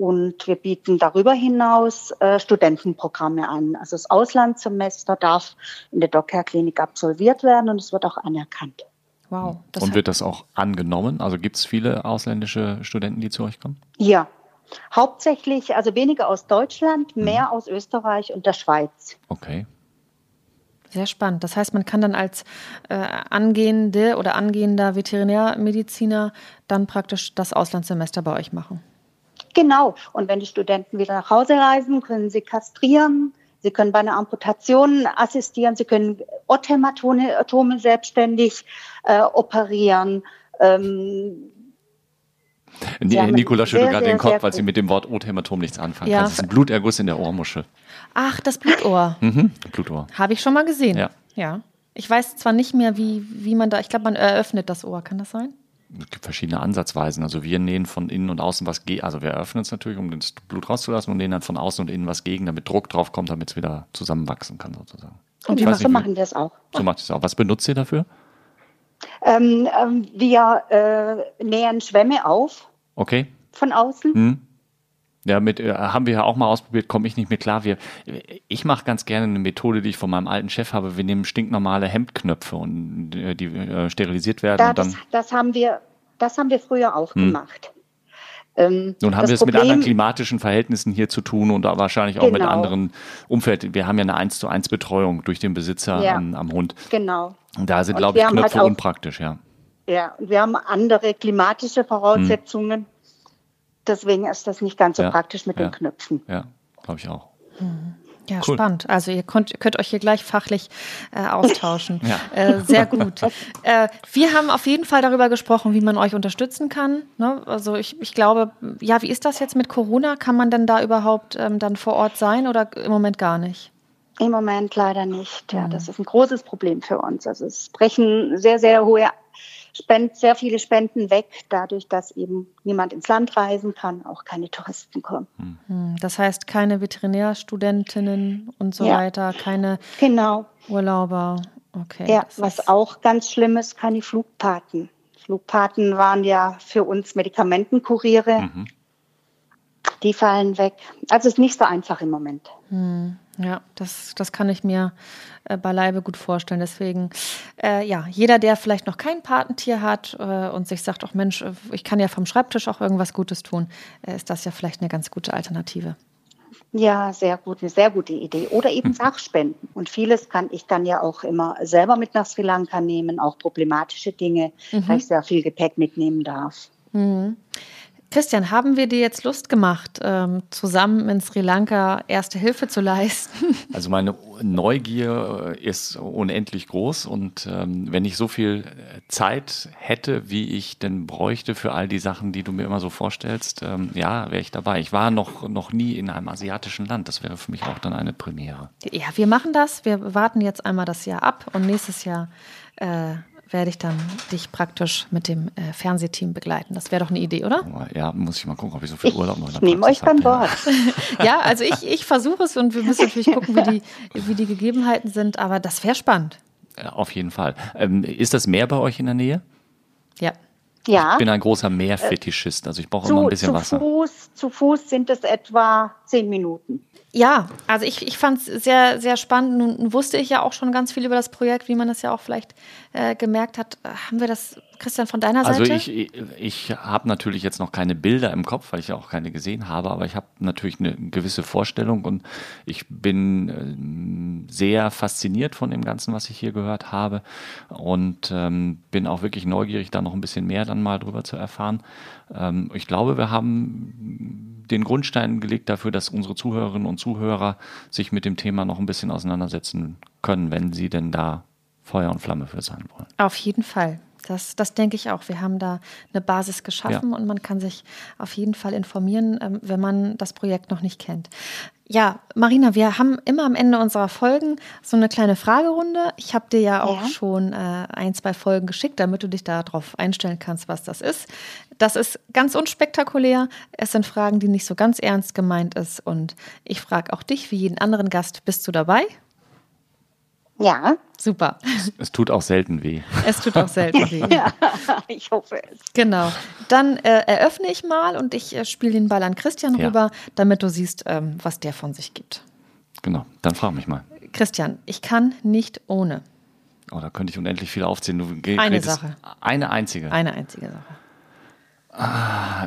Und wir bieten darüber hinaus äh, Studentenprogramme an. Also das Auslandssemester darf in der Dogcare-Klinik absolviert werden und es wird auch anerkannt. Wow. Das und wird das auch angenommen? Also gibt es viele ausländische Studenten, die zu euch kommen? Ja, hauptsächlich, also weniger aus Deutschland, mehr aus Österreich und der Schweiz. Okay. Sehr spannend. Das heißt, man kann dann als äh, angehende oder angehender Veterinärmediziner dann praktisch das Auslandssemester bei euch machen. Genau. Und wenn die Studenten wieder nach Hause reisen, können sie kastrieren. Sie können bei einer Amputation assistieren. Sie können Othämatome Atome selbstständig äh, operieren. Ähm, Nicola einen schüttelt gerade den Kopf, weil sie mit dem Wort Othämatom nichts anfangen Ja. kann. Das ist ein Bluterguss in der Ohrmuschel. Ach, das Blutohr. Mhm. Blutohr. Habe ich schon mal gesehen. Ja. ja. Ich weiß zwar nicht mehr, wie, wie man da, ich glaube, man eröffnet das Ohr. Kann das sein? Es gibt verschiedene Ansatzweisen. Also wir nähen von innen und außen was gegen. Also wir öffnen es natürlich, um das Blut rauszulassen und nähen dann von außen und innen was gegen, damit Druck drauf kommt, damit es wieder zusammenwachsen kann sozusagen. und Ich so weiß nicht, wie- machen wir es auch. So macht es auch. Was benutzt ihr dafür? Ähm, ähm, wir äh, nähen Schwämme auf Okay. von außen. Hm. Ja, mit, äh, haben wir ja auch mal ausprobiert, komme ich nicht mit klar. Wir, ich mache ganz gerne eine Methode, die ich von meinem alten Chef habe. Wir nehmen stinknormale Hemdknöpfe und äh, die äh, sterilisiert werden Da, und das, dann. das, haben wir, das haben wir früher auch gemacht. Ähm, Nun haben das wir es mit Problem- anderen klimatischen Verhältnissen hier zu tun und wahrscheinlich auch mit Genau. anderen Umfeld. Wir haben ja eine 1 zu 1 Betreuung durch den Besitzer Ja. am, am Hund. Genau. Und da sind, glaube ich, halt Knöpfe auch- unpraktisch, ja. Ja, und wir haben andere klimatische Voraussetzungen. Deswegen ist das nicht ganz so Ja, praktisch mit ja. den Knöpfen. Ja, glaube ich auch. Ja, Cool. spannend. Also ihr könnt, könnt euch hier gleich fachlich äh, austauschen. Ja. Äh, sehr gut. äh, wir haben auf jeden Fall darüber gesprochen, wie man euch unterstützen kann. Ne? Also ich, ich glaube, ja, wie ist das jetzt mit Corona? Kann man denn da überhaupt ähm, dann vor Ort sein oder im Moment gar nicht? Im Moment leider nicht. Ja, das ist ein großes Problem für uns. Also es brechen sehr, sehr hohe Spend, sehr viele Spenden weg, dadurch, dass eben niemand ins Land reisen kann, auch keine Touristen kommen. Hm, Das heißt, keine Veterinärstudentinnen und so Ja. weiter, keine Genau. Urlauber. Okay. Ja, was auch ganz schlimm ist, keine Flugpaten. Flugpaten waren ja für uns Medikamentenkuriere. Mhm. Die fallen weg. Also es ist nicht so einfach im Moment. Ja, das, das kann ich mir äh, beileibe gut vorstellen. Deswegen, äh, ja, jeder, der vielleicht noch kein Patentier hat äh, und sich sagt, ach Mensch, äh, ich kann ja vom Schreibtisch auch irgendwas Gutes tun, äh, ist das ja vielleicht eine ganz gute Alternative. Ja, sehr gut, eine sehr gute Idee. Oder eben Sachspenden. Und vieles kann ich dann ja auch immer selber mit nach Sri Lanka nehmen, auch problematische Dinge, weil ich sehr viel Gepäck mitnehmen darf. Christian, haben wir dir jetzt Lust gemacht, ähm, zusammen in Sri Lanka Erste Hilfe zu leisten? Also meine Neugier äh, ist unendlich groß und ähm, wenn ich so viel äh, Zeit hätte, wie ich denn bräuchte für all die Sachen, die du mir immer so vorstellst, ähm, ja, wäre ich dabei. Ich war noch, noch nie in einem asiatischen Land. Das wäre für mich auch dann eine Premiere. Ja, wir machen das. Wir warten jetzt einmal das Jahr ab und nächstes Jahr äh, werde ich dann dich praktisch mit dem äh, Fernsehteam begleiten. Das wäre doch eine Idee, oder? Ja, muss ich mal gucken, ob ich so viel Urlaub noch Ich nehme euch beim Wort. Ja. ja, also ich, ich versuche es und wir müssen natürlich gucken, wie die, wie die Gegebenheiten sind, aber das wäre spannend. Ja, auf jeden Fall. Ähm, ist das Meer bei euch in der Nähe? Ja. Ja. Ich bin ein großer Meerfetischist, also ich brauche immer ein bisschen zu Wasser. Fuß, zu Fuß sind es etwa zehn Minuten. Ja, also ich, ich fand es sehr, sehr spannend. Nun wusste ich ja auch schon ganz viel über das Projekt, wie man das ja auch vielleicht äh, gemerkt hat. Haben wir das, Christian, von deiner Also Seite? ich, ich habe natürlich jetzt noch keine Bilder im Kopf, weil ich ja auch keine gesehen habe, aber ich habe natürlich eine gewisse Vorstellung und ich bin ähm, sehr fasziniert von dem Ganzen, was ich hier gehört habe und ähm, bin auch wirklich neugierig, da noch ein bisschen mehr dann mal drüber zu erfahren. Ähm, ich glaube, wir haben den Grundstein gelegt dafür, dass unsere Zuhörerinnen und Zuhörer sich mit dem Thema noch ein bisschen auseinandersetzen können, wenn sie denn da Feuer und Flamme für sein wollen. Auf jeden Fall. Das, das denke ich auch. Wir haben da eine Basis geschaffen Ja. und man kann sich auf jeden Fall informieren, ähm, wenn man das Projekt noch nicht kennt. Ja, Marina, wir haben immer am Ende unserer Folgen so eine kleine Fragerunde. Ich habe dir ja auch Ja. schon äh, ein, zwei Folgen geschickt, damit du dich darauf einstellen kannst, was das ist. Das ist ganz unspektakulär. Es sind Fragen, die nicht so ganz ernst gemeint ist. Und ich frage auch dich, wie jeden anderen Gast, bist du dabei? Ja, Super. Es tut auch selten weh. Es tut auch selten weh. ich hoffe es. Genau. Dann äh, eröffne ich mal und ich äh, spiele den Ball an Christian Ja. rüber, damit du siehst, ähm, was der von sich gibt. Genau, dann frag mich mal. Christian, ich kann nicht ohne. Oh, da könnte ich unendlich viel aufzählen. Du Eine Sache. Eine einzige. Eine einzige Sache.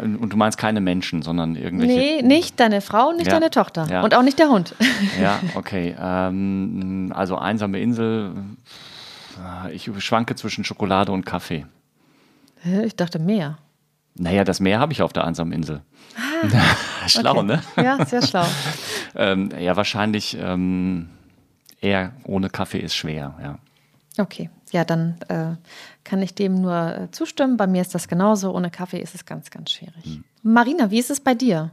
Und du meinst keine Menschen, sondern irgendwelche. Nee, nicht deine Frau, nicht Ja. deine Tochter. Ja. Und auch nicht der Hund. Ja, okay. Ähm, also einsame Insel. äh, Ich schwanke zwischen Schokolade und Kaffee. Ich dachte mehr. Naja, das Meer habe ich auf der einsamen Insel. Schlau, Ah. Okay. ne? Ja, sehr schlau. Ähm, ja, wahrscheinlich ähm, eher ohne Kaffee ist schwer, ja. Okay, ja, dann äh, kann ich dem nur äh, zustimmen. Bei mir ist das genauso. Ohne Kaffee ist es ganz, ganz schwierig. Hm. Marina, wie ist es bei dir?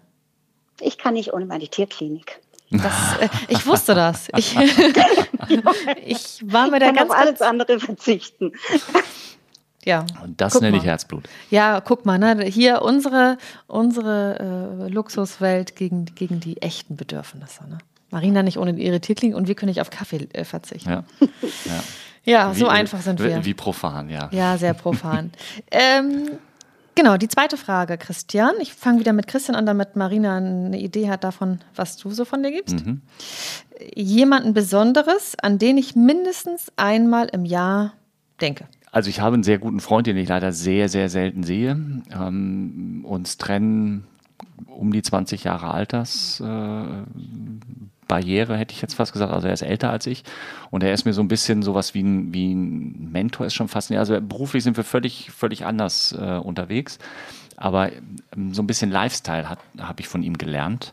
Ich kann nicht ohne meine Tierklinik. Das, äh, ich wusste das. Ich, ich war mir Ich da kann ganz, auf alles ganz andere verzichten. ja. Und das nenne ich Herzblut. Ja, guck mal, ne? hier unsere, unsere äh, Luxuswelt gegen, gegen die echten Bedürfnisse. Ne? Marina nicht ohne ihre Tierklinik und wir können nicht auf Kaffee äh, verzichten. Ja. ja. Ja, so Wie- einfach sind wir. Wie profan, ja. Ja, sehr profan. ähm, genau, die zweite Frage, Christian. Ich fange wieder mit Christian an, damit Marina eine Idee hat davon, was du so von dir gibst. Mhm. Jemanden Besonderes, an den ich mindestens einmal im Jahr denke. Also ich habe einen sehr guten Freund, den ich leider sehr, sehr selten sehe. Ähm, uns trennen um die 20 Jahre Altersbarriere, äh, Barriere, hätte ich jetzt fast gesagt. Also er ist älter als ich und er ist mir so ein bisschen sowas wie ein, wie ein Mentor, ist schon fast. Also beruflich sind wir völlig, völlig anders äh, unterwegs. Aber ähm, so ein bisschen Lifestyle habe ich von ihm gelernt.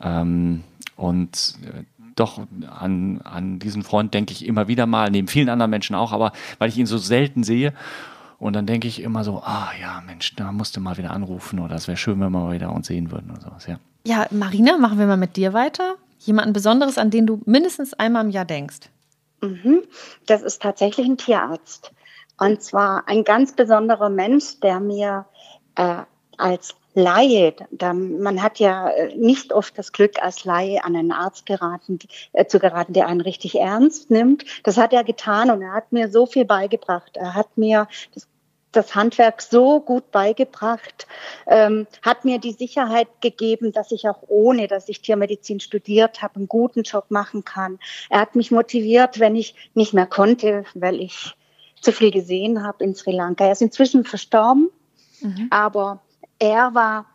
Ähm, und äh, doch an, an diesen Freund denke ich immer wieder mal, neben vielen anderen Menschen auch, aber weil ich ihn so selten sehe. Und dann denke ich immer so, ah ja, Mensch, da musst du mal wieder anrufen oder es wäre schön, wenn wir mal wieder uns sehen würden oder sowas, ja. Ja, Marina, machen wir mal mit dir weiter. Jemanden Besonderes, an den du mindestens einmal im Jahr denkst. Mhm. Das ist tatsächlich ein Tierarzt. Und zwar ein ganz besonderer Mensch, der mir äh, als Laie, da, man hat ja äh, nicht oft das Glück, als Laie an einen Arzt geraten, äh, zu geraten, der einen richtig ernst nimmt. Das hat er getan und er hat mir so viel beigebracht. Er hat mir das das Handwerk so gut beigebracht, ähm, hat mir die Sicherheit gegeben, dass ich auch ohne, dass ich Tiermedizin studiert habe, einen guten Job machen kann. Er hat mich motiviert, wenn ich nicht mehr konnte, weil ich zu viel gesehen habe in Sri Lanka. Er ist inzwischen verstorben, Mhm. aber er war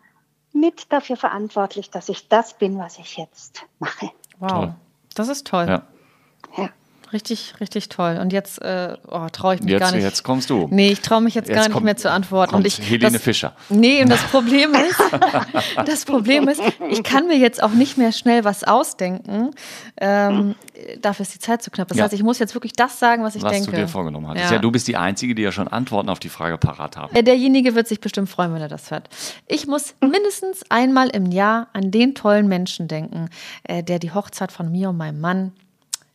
mit dafür verantwortlich, dass ich das bin, was ich jetzt mache. Wow, Toll. das ist toll. ja. Ja. Richtig, richtig toll. Und jetzt äh, oh, traue ich mich Jetzt, gar nicht. jetzt kommst du. Nee, ich traue mich jetzt, Jetzt gar nicht kommt- mehr zu antworten. Und ich, Helene das, Fischer. Nee, und das Problem ist, das Problem ist, ich kann mir jetzt auch nicht mehr schnell was ausdenken. Ähm, dafür ist die Zeit zu knapp. Das Ja. heißt, ich muss jetzt wirklich das sagen, was ich was denke. du dir vorgenommen hattest. Ja. Ja. du bist die Einzige, die ja schon Antworten auf die Frage parat haben. Äh, Derjenige wird sich bestimmt freuen, wenn er das hört. Ich muss mindestens einmal im Jahr an den tollen Menschen denken, äh, der die Hochzeit von mir und meinem Mann,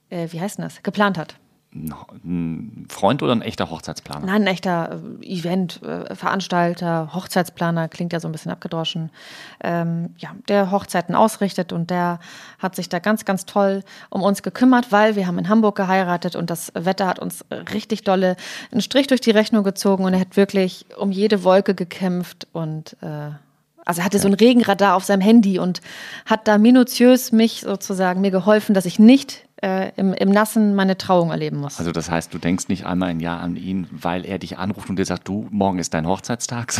äh, wie heißt denn das, geplant hat. ein Freund oder ein echter Hochzeitsplaner? Nein, ein echter äh, Event-Veranstalter, Hochzeitsplaner, klingt ja so ein bisschen abgedroschen. Ähm, ja, der Hochzeiten ausrichtet und der hat sich da ganz, ganz toll um uns gekümmert, weil wir haben in Hamburg geheiratet und das Wetter hat uns richtig dolle einen Strich durch die Rechnung gezogen und er hat wirklich um jede Wolke gekämpft und äh, also er hatte so ein Regenradar auf seinem Handy und hat da minutiös mich sozusagen mir geholfen, dass ich nicht äh, im, im Nassen meine Trauung erleben muss. Also das heißt, du denkst nicht einmal im Jahr an ihn, weil er dich anruft und dir sagt, du, morgen ist dein Hochzeitstag?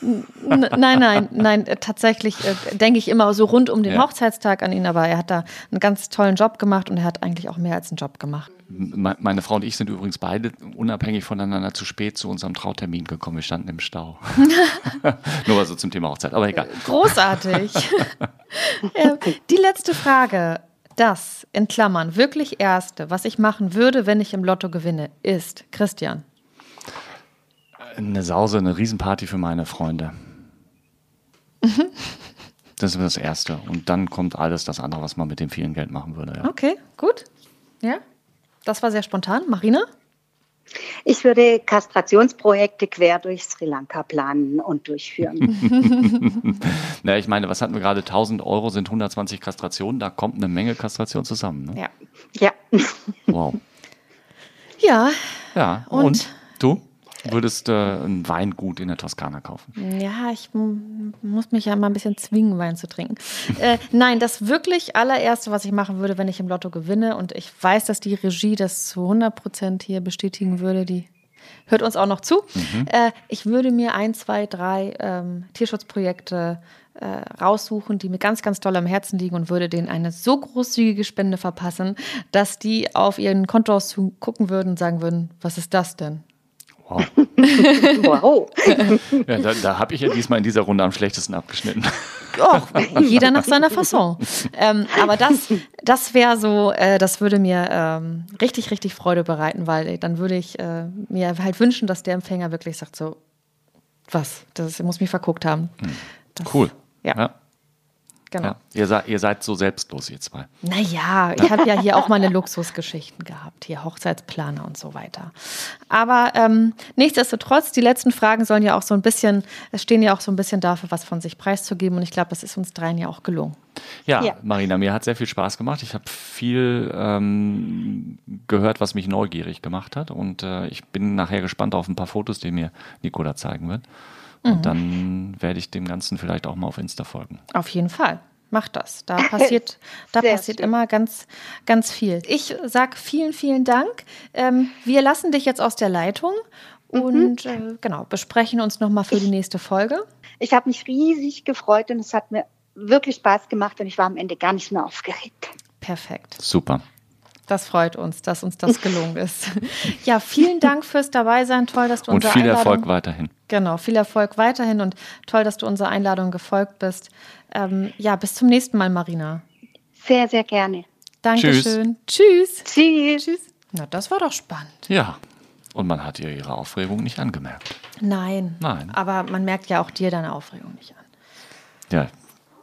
nein, nein, nein, äh, tatsächlich äh, denke ich immer so rund um den ja. Hochzeitstag an ihn, aber er hat da einen ganz tollen Job gemacht und er hat eigentlich auch mehr als einen Job gemacht. Meine Frau und ich sind übrigens beide unabhängig voneinander zu spät zu unserem Trautermin gekommen. Wir standen im Stau. Nur mal so zum Thema Hochzeit, aber egal. Großartig. Die letzte Frage. Das, in Klammern, wirklich Erste, was ich machen würde, wenn ich im Lotto gewinne, ist, Christian. Eine Sause, eine Riesenparty für meine Freunde. Mhm. Das ist das Erste. Und dann kommt alles das andere, was man mit dem vielen Geld machen würde. Ja. Okay, gut. Ja, das war sehr spontan. Marina? Ich würde Kastrationsprojekte quer durch Sri Lanka planen und durchführen. Na, ich meine, was hatten wir gerade? 1000 Euro sind 120 Kastrationen. Da kommt eine Menge Kastration zusammen. Ne? Ja. Ja. Wow. Ja. Ja. Und, und du? Würdest äh, ein Weingut in der Toskana kaufen? Ja, ich muss mich ja mal ein bisschen zwingen, Wein zu trinken. äh, nein, das wirklich allererste, was ich machen würde, wenn ich im Lotto gewinne, und ich weiß, dass die Regie das zu 100 Prozent hier bestätigen würde, die hört uns auch noch zu. Mhm. Äh, ich würde mir ein, zwei, drei ähm, Tierschutzprojekte äh, raussuchen, die mir ganz, ganz toll am Herzen liegen und würde denen eine so großzügige Spende verpassen, dass die auf ihren Kontoauszug gucken würden und sagen würden, was ist das denn? Wow. wow. ja, da, da habe ich ja diesmal in dieser Runde am schlechtesten abgeschnitten. Och, jeder nach seiner Fasson. Ähm, aber das, das wäre so, äh, das würde mir ähm, richtig, richtig Freude bereiten, weil dann würde ich äh, mir halt wünschen, dass der Empfänger wirklich sagt so, was, das muss mich verguckt haben. Hm. Das, cool. ja. ja. Genau. Ja, ihr, seid, ihr seid so selbstlos, ihr zwei. Naja, ich habe ja hier auch meine Luxusgeschichten gehabt, hier Hochzeitsplaner und so weiter. Aber ähm, nichtsdestotrotz, die letzten Fragen sollen ja auch so ein bisschen, es stehen ja auch so ein bisschen dafür, was von sich preiszugeben. Und ich glaube, das ist uns dreien ja auch gelungen. Ja, ja, Marina, mir hat sehr viel Spaß gemacht. Ich habe viel ähm, gehört, was mich neugierig gemacht hat. Und äh, ich bin nachher gespannt auf ein paar Fotos, die mir Nicola zeigen wird. Und mhm. dann werde ich dem Ganzen vielleicht auch mal auf Insta folgen. Auf jeden Fall. Mach das. Da passiert, da passiert immer ganz, ganz viel. Ich sage vielen, vielen Dank. Ähm, wir lassen dich jetzt aus der Leitung mhm. und mhm. äh, genau, besprechen uns nochmal für ich, die nächste Folge. Ich habe mich riesig gefreut und es hat mir wirklich Spaß gemacht und ich war am Ende gar nicht mehr aufgeregt. Perfekt. Super. Das freut uns, dass uns das gelungen ist. Ja, vielen Dank fürs Dabeisein. Toll, dass du und viel Einladung, Erfolg weiterhin. Genau, viel Erfolg weiterhin und toll, dass du unserer Einladung gefolgt bist. Ähm, ja, bis zum nächsten Mal, Marina. Sehr, sehr gerne. Dankeschön. Tschüss. Tschüss. Tschüss. Na, das war doch spannend. Ja. Und man hat ihr ihre Aufregung nicht angemerkt. Nein. Nein. Aber man merkt ja auch dir deine Aufregung nicht an. Ja,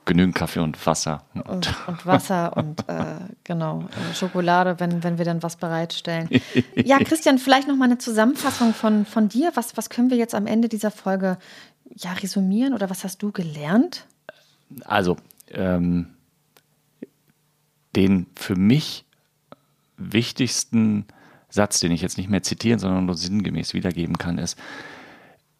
genügend Kaffee und Wasser. Und, und Wasser und äh, genau, äh, Schokolade, wenn, wenn wir dann was bereitstellen. Ja, Christian, vielleicht noch mal eine Zusammenfassung von, von dir. Was, was können wir jetzt am Ende dieser Folge ja, resümieren oder was hast du gelernt? Also, ähm, den für mich wichtigsten Satz, den ich jetzt nicht mehr zitieren, sondern nur sinngemäß wiedergeben kann, ist,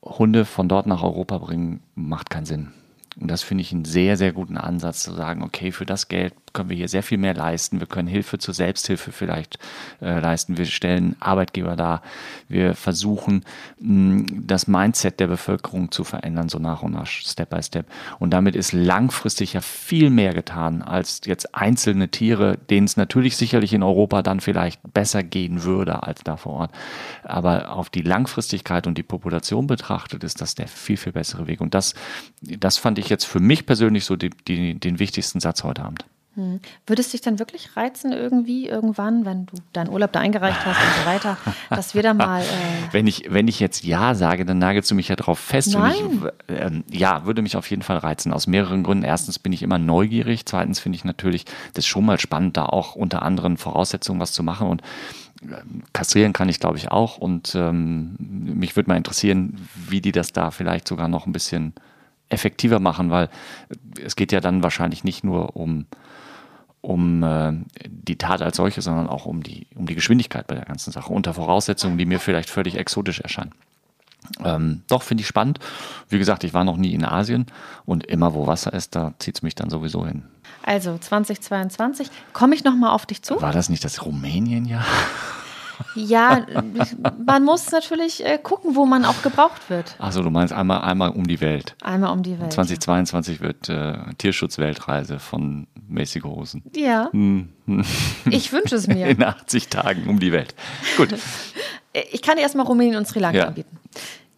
Hunde von dort nach Europa bringen, macht keinen Sinn. Und das finde ich einen sehr, sehr guten Ansatz zu sagen, okay, für das Geld können wir hier sehr viel mehr leisten. Wir können Hilfe zur Selbsthilfe vielleicht äh, leisten. Wir stellen Arbeitgeber dar. Wir versuchen, mh, das Mindset der Bevölkerung zu verändern, so nach und nach, Step by Step. Und damit ist langfristig ja viel mehr getan als jetzt einzelne Tiere, denen es natürlich sicherlich in Europa dann vielleicht besser gehen würde als da vor Ort. Aber auf die Langfristigkeit und die Population betrachtet, ist das der viel, viel bessere Weg. Und das, das fand ich jetzt für mich persönlich so die, die, den wichtigsten Satz heute Abend. Hm. Würdest dich dann wirklich reizen, irgendwie, irgendwann, wenn du deinen Urlaub da eingereicht hast und so weiter, dass wir da mal. Äh wenn, ich, wenn ich jetzt Ja sage, dann nagelst du mich ja drauf fest. Nein. Ich, äh, ja, würde mich auf jeden Fall reizen. Aus mehreren Gründen. Erstens bin ich immer neugierig. Zweitens finde ich natürlich das schon mal spannend, da auch unter anderen Voraussetzungen was zu machen. Und kastrieren kann ich, glaube ich, auch. Und ähm, mich würde mal interessieren, wie die das da vielleicht sogar noch ein bisschen effektiver machen, weil es geht ja dann wahrscheinlich nicht nur um, um äh, die Tat als solche, sondern auch um die, um die Geschwindigkeit bei der ganzen Sache, unter Voraussetzungen, die mir vielleicht völlig exotisch erscheinen. Ähm, doch, finde ich spannend. Wie gesagt, ich war noch nie in Asien und immer wo Wasser ist, da zieht es mich dann sowieso hin. Also 2022, komme ich nochmal auf dich zu? War das nicht das Rumänien-Jahr? Ja, man muss natürlich äh, gucken, wo man auch gebraucht wird. Achso, du meinst einmal, einmal um die Welt. Einmal um die Welt. 2022 wird äh, Tierschutzweltreise von Mäßige Hosen. Ja. Hm. Ich wünsche es mir. In 80 Tagen um die Welt. Gut. Ich kann erstmal Rumänien und Sri Lanka ja. anbieten.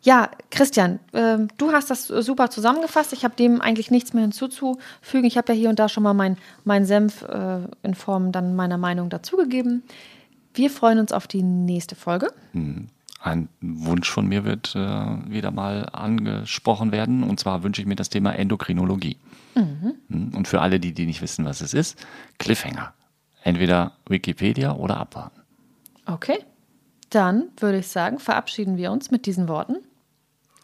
Ja, Christian, äh, du hast das super zusammengefasst. Ich habe dem eigentlich nichts mehr hinzuzufügen. Ich habe ja hier und da schon mal meinen mein Senf äh, in Form dann meiner Meinung dazugegeben. Wir freuen uns auf die nächste Folge. Hm. Ein Wunsch von mir wird äh, wieder mal angesprochen werden. Und zwar wünsche ich mir das Thema Endokrinologie. Mhm. Hm. Und für alle, die, die nicht wissen, was es ist, Cliffhanger. Entweder Wikipedia oder abwarten. Okay. Dann würde ich sagen, verabschieden wir uns mit diesen Worten.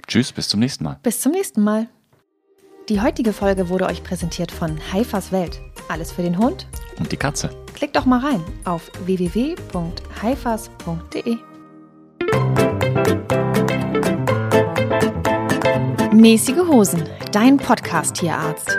Tschüss, bis zum nächsten Mal. Bis zum nächsten Mal. Die heutige Folge wurde euch präsentiert von Haifas Welt. Alles für den Hund und die Katze. Klickt doch mal rein auf www.haifas.de. Mäßige Hosen, dein Podcast-Tierarzt.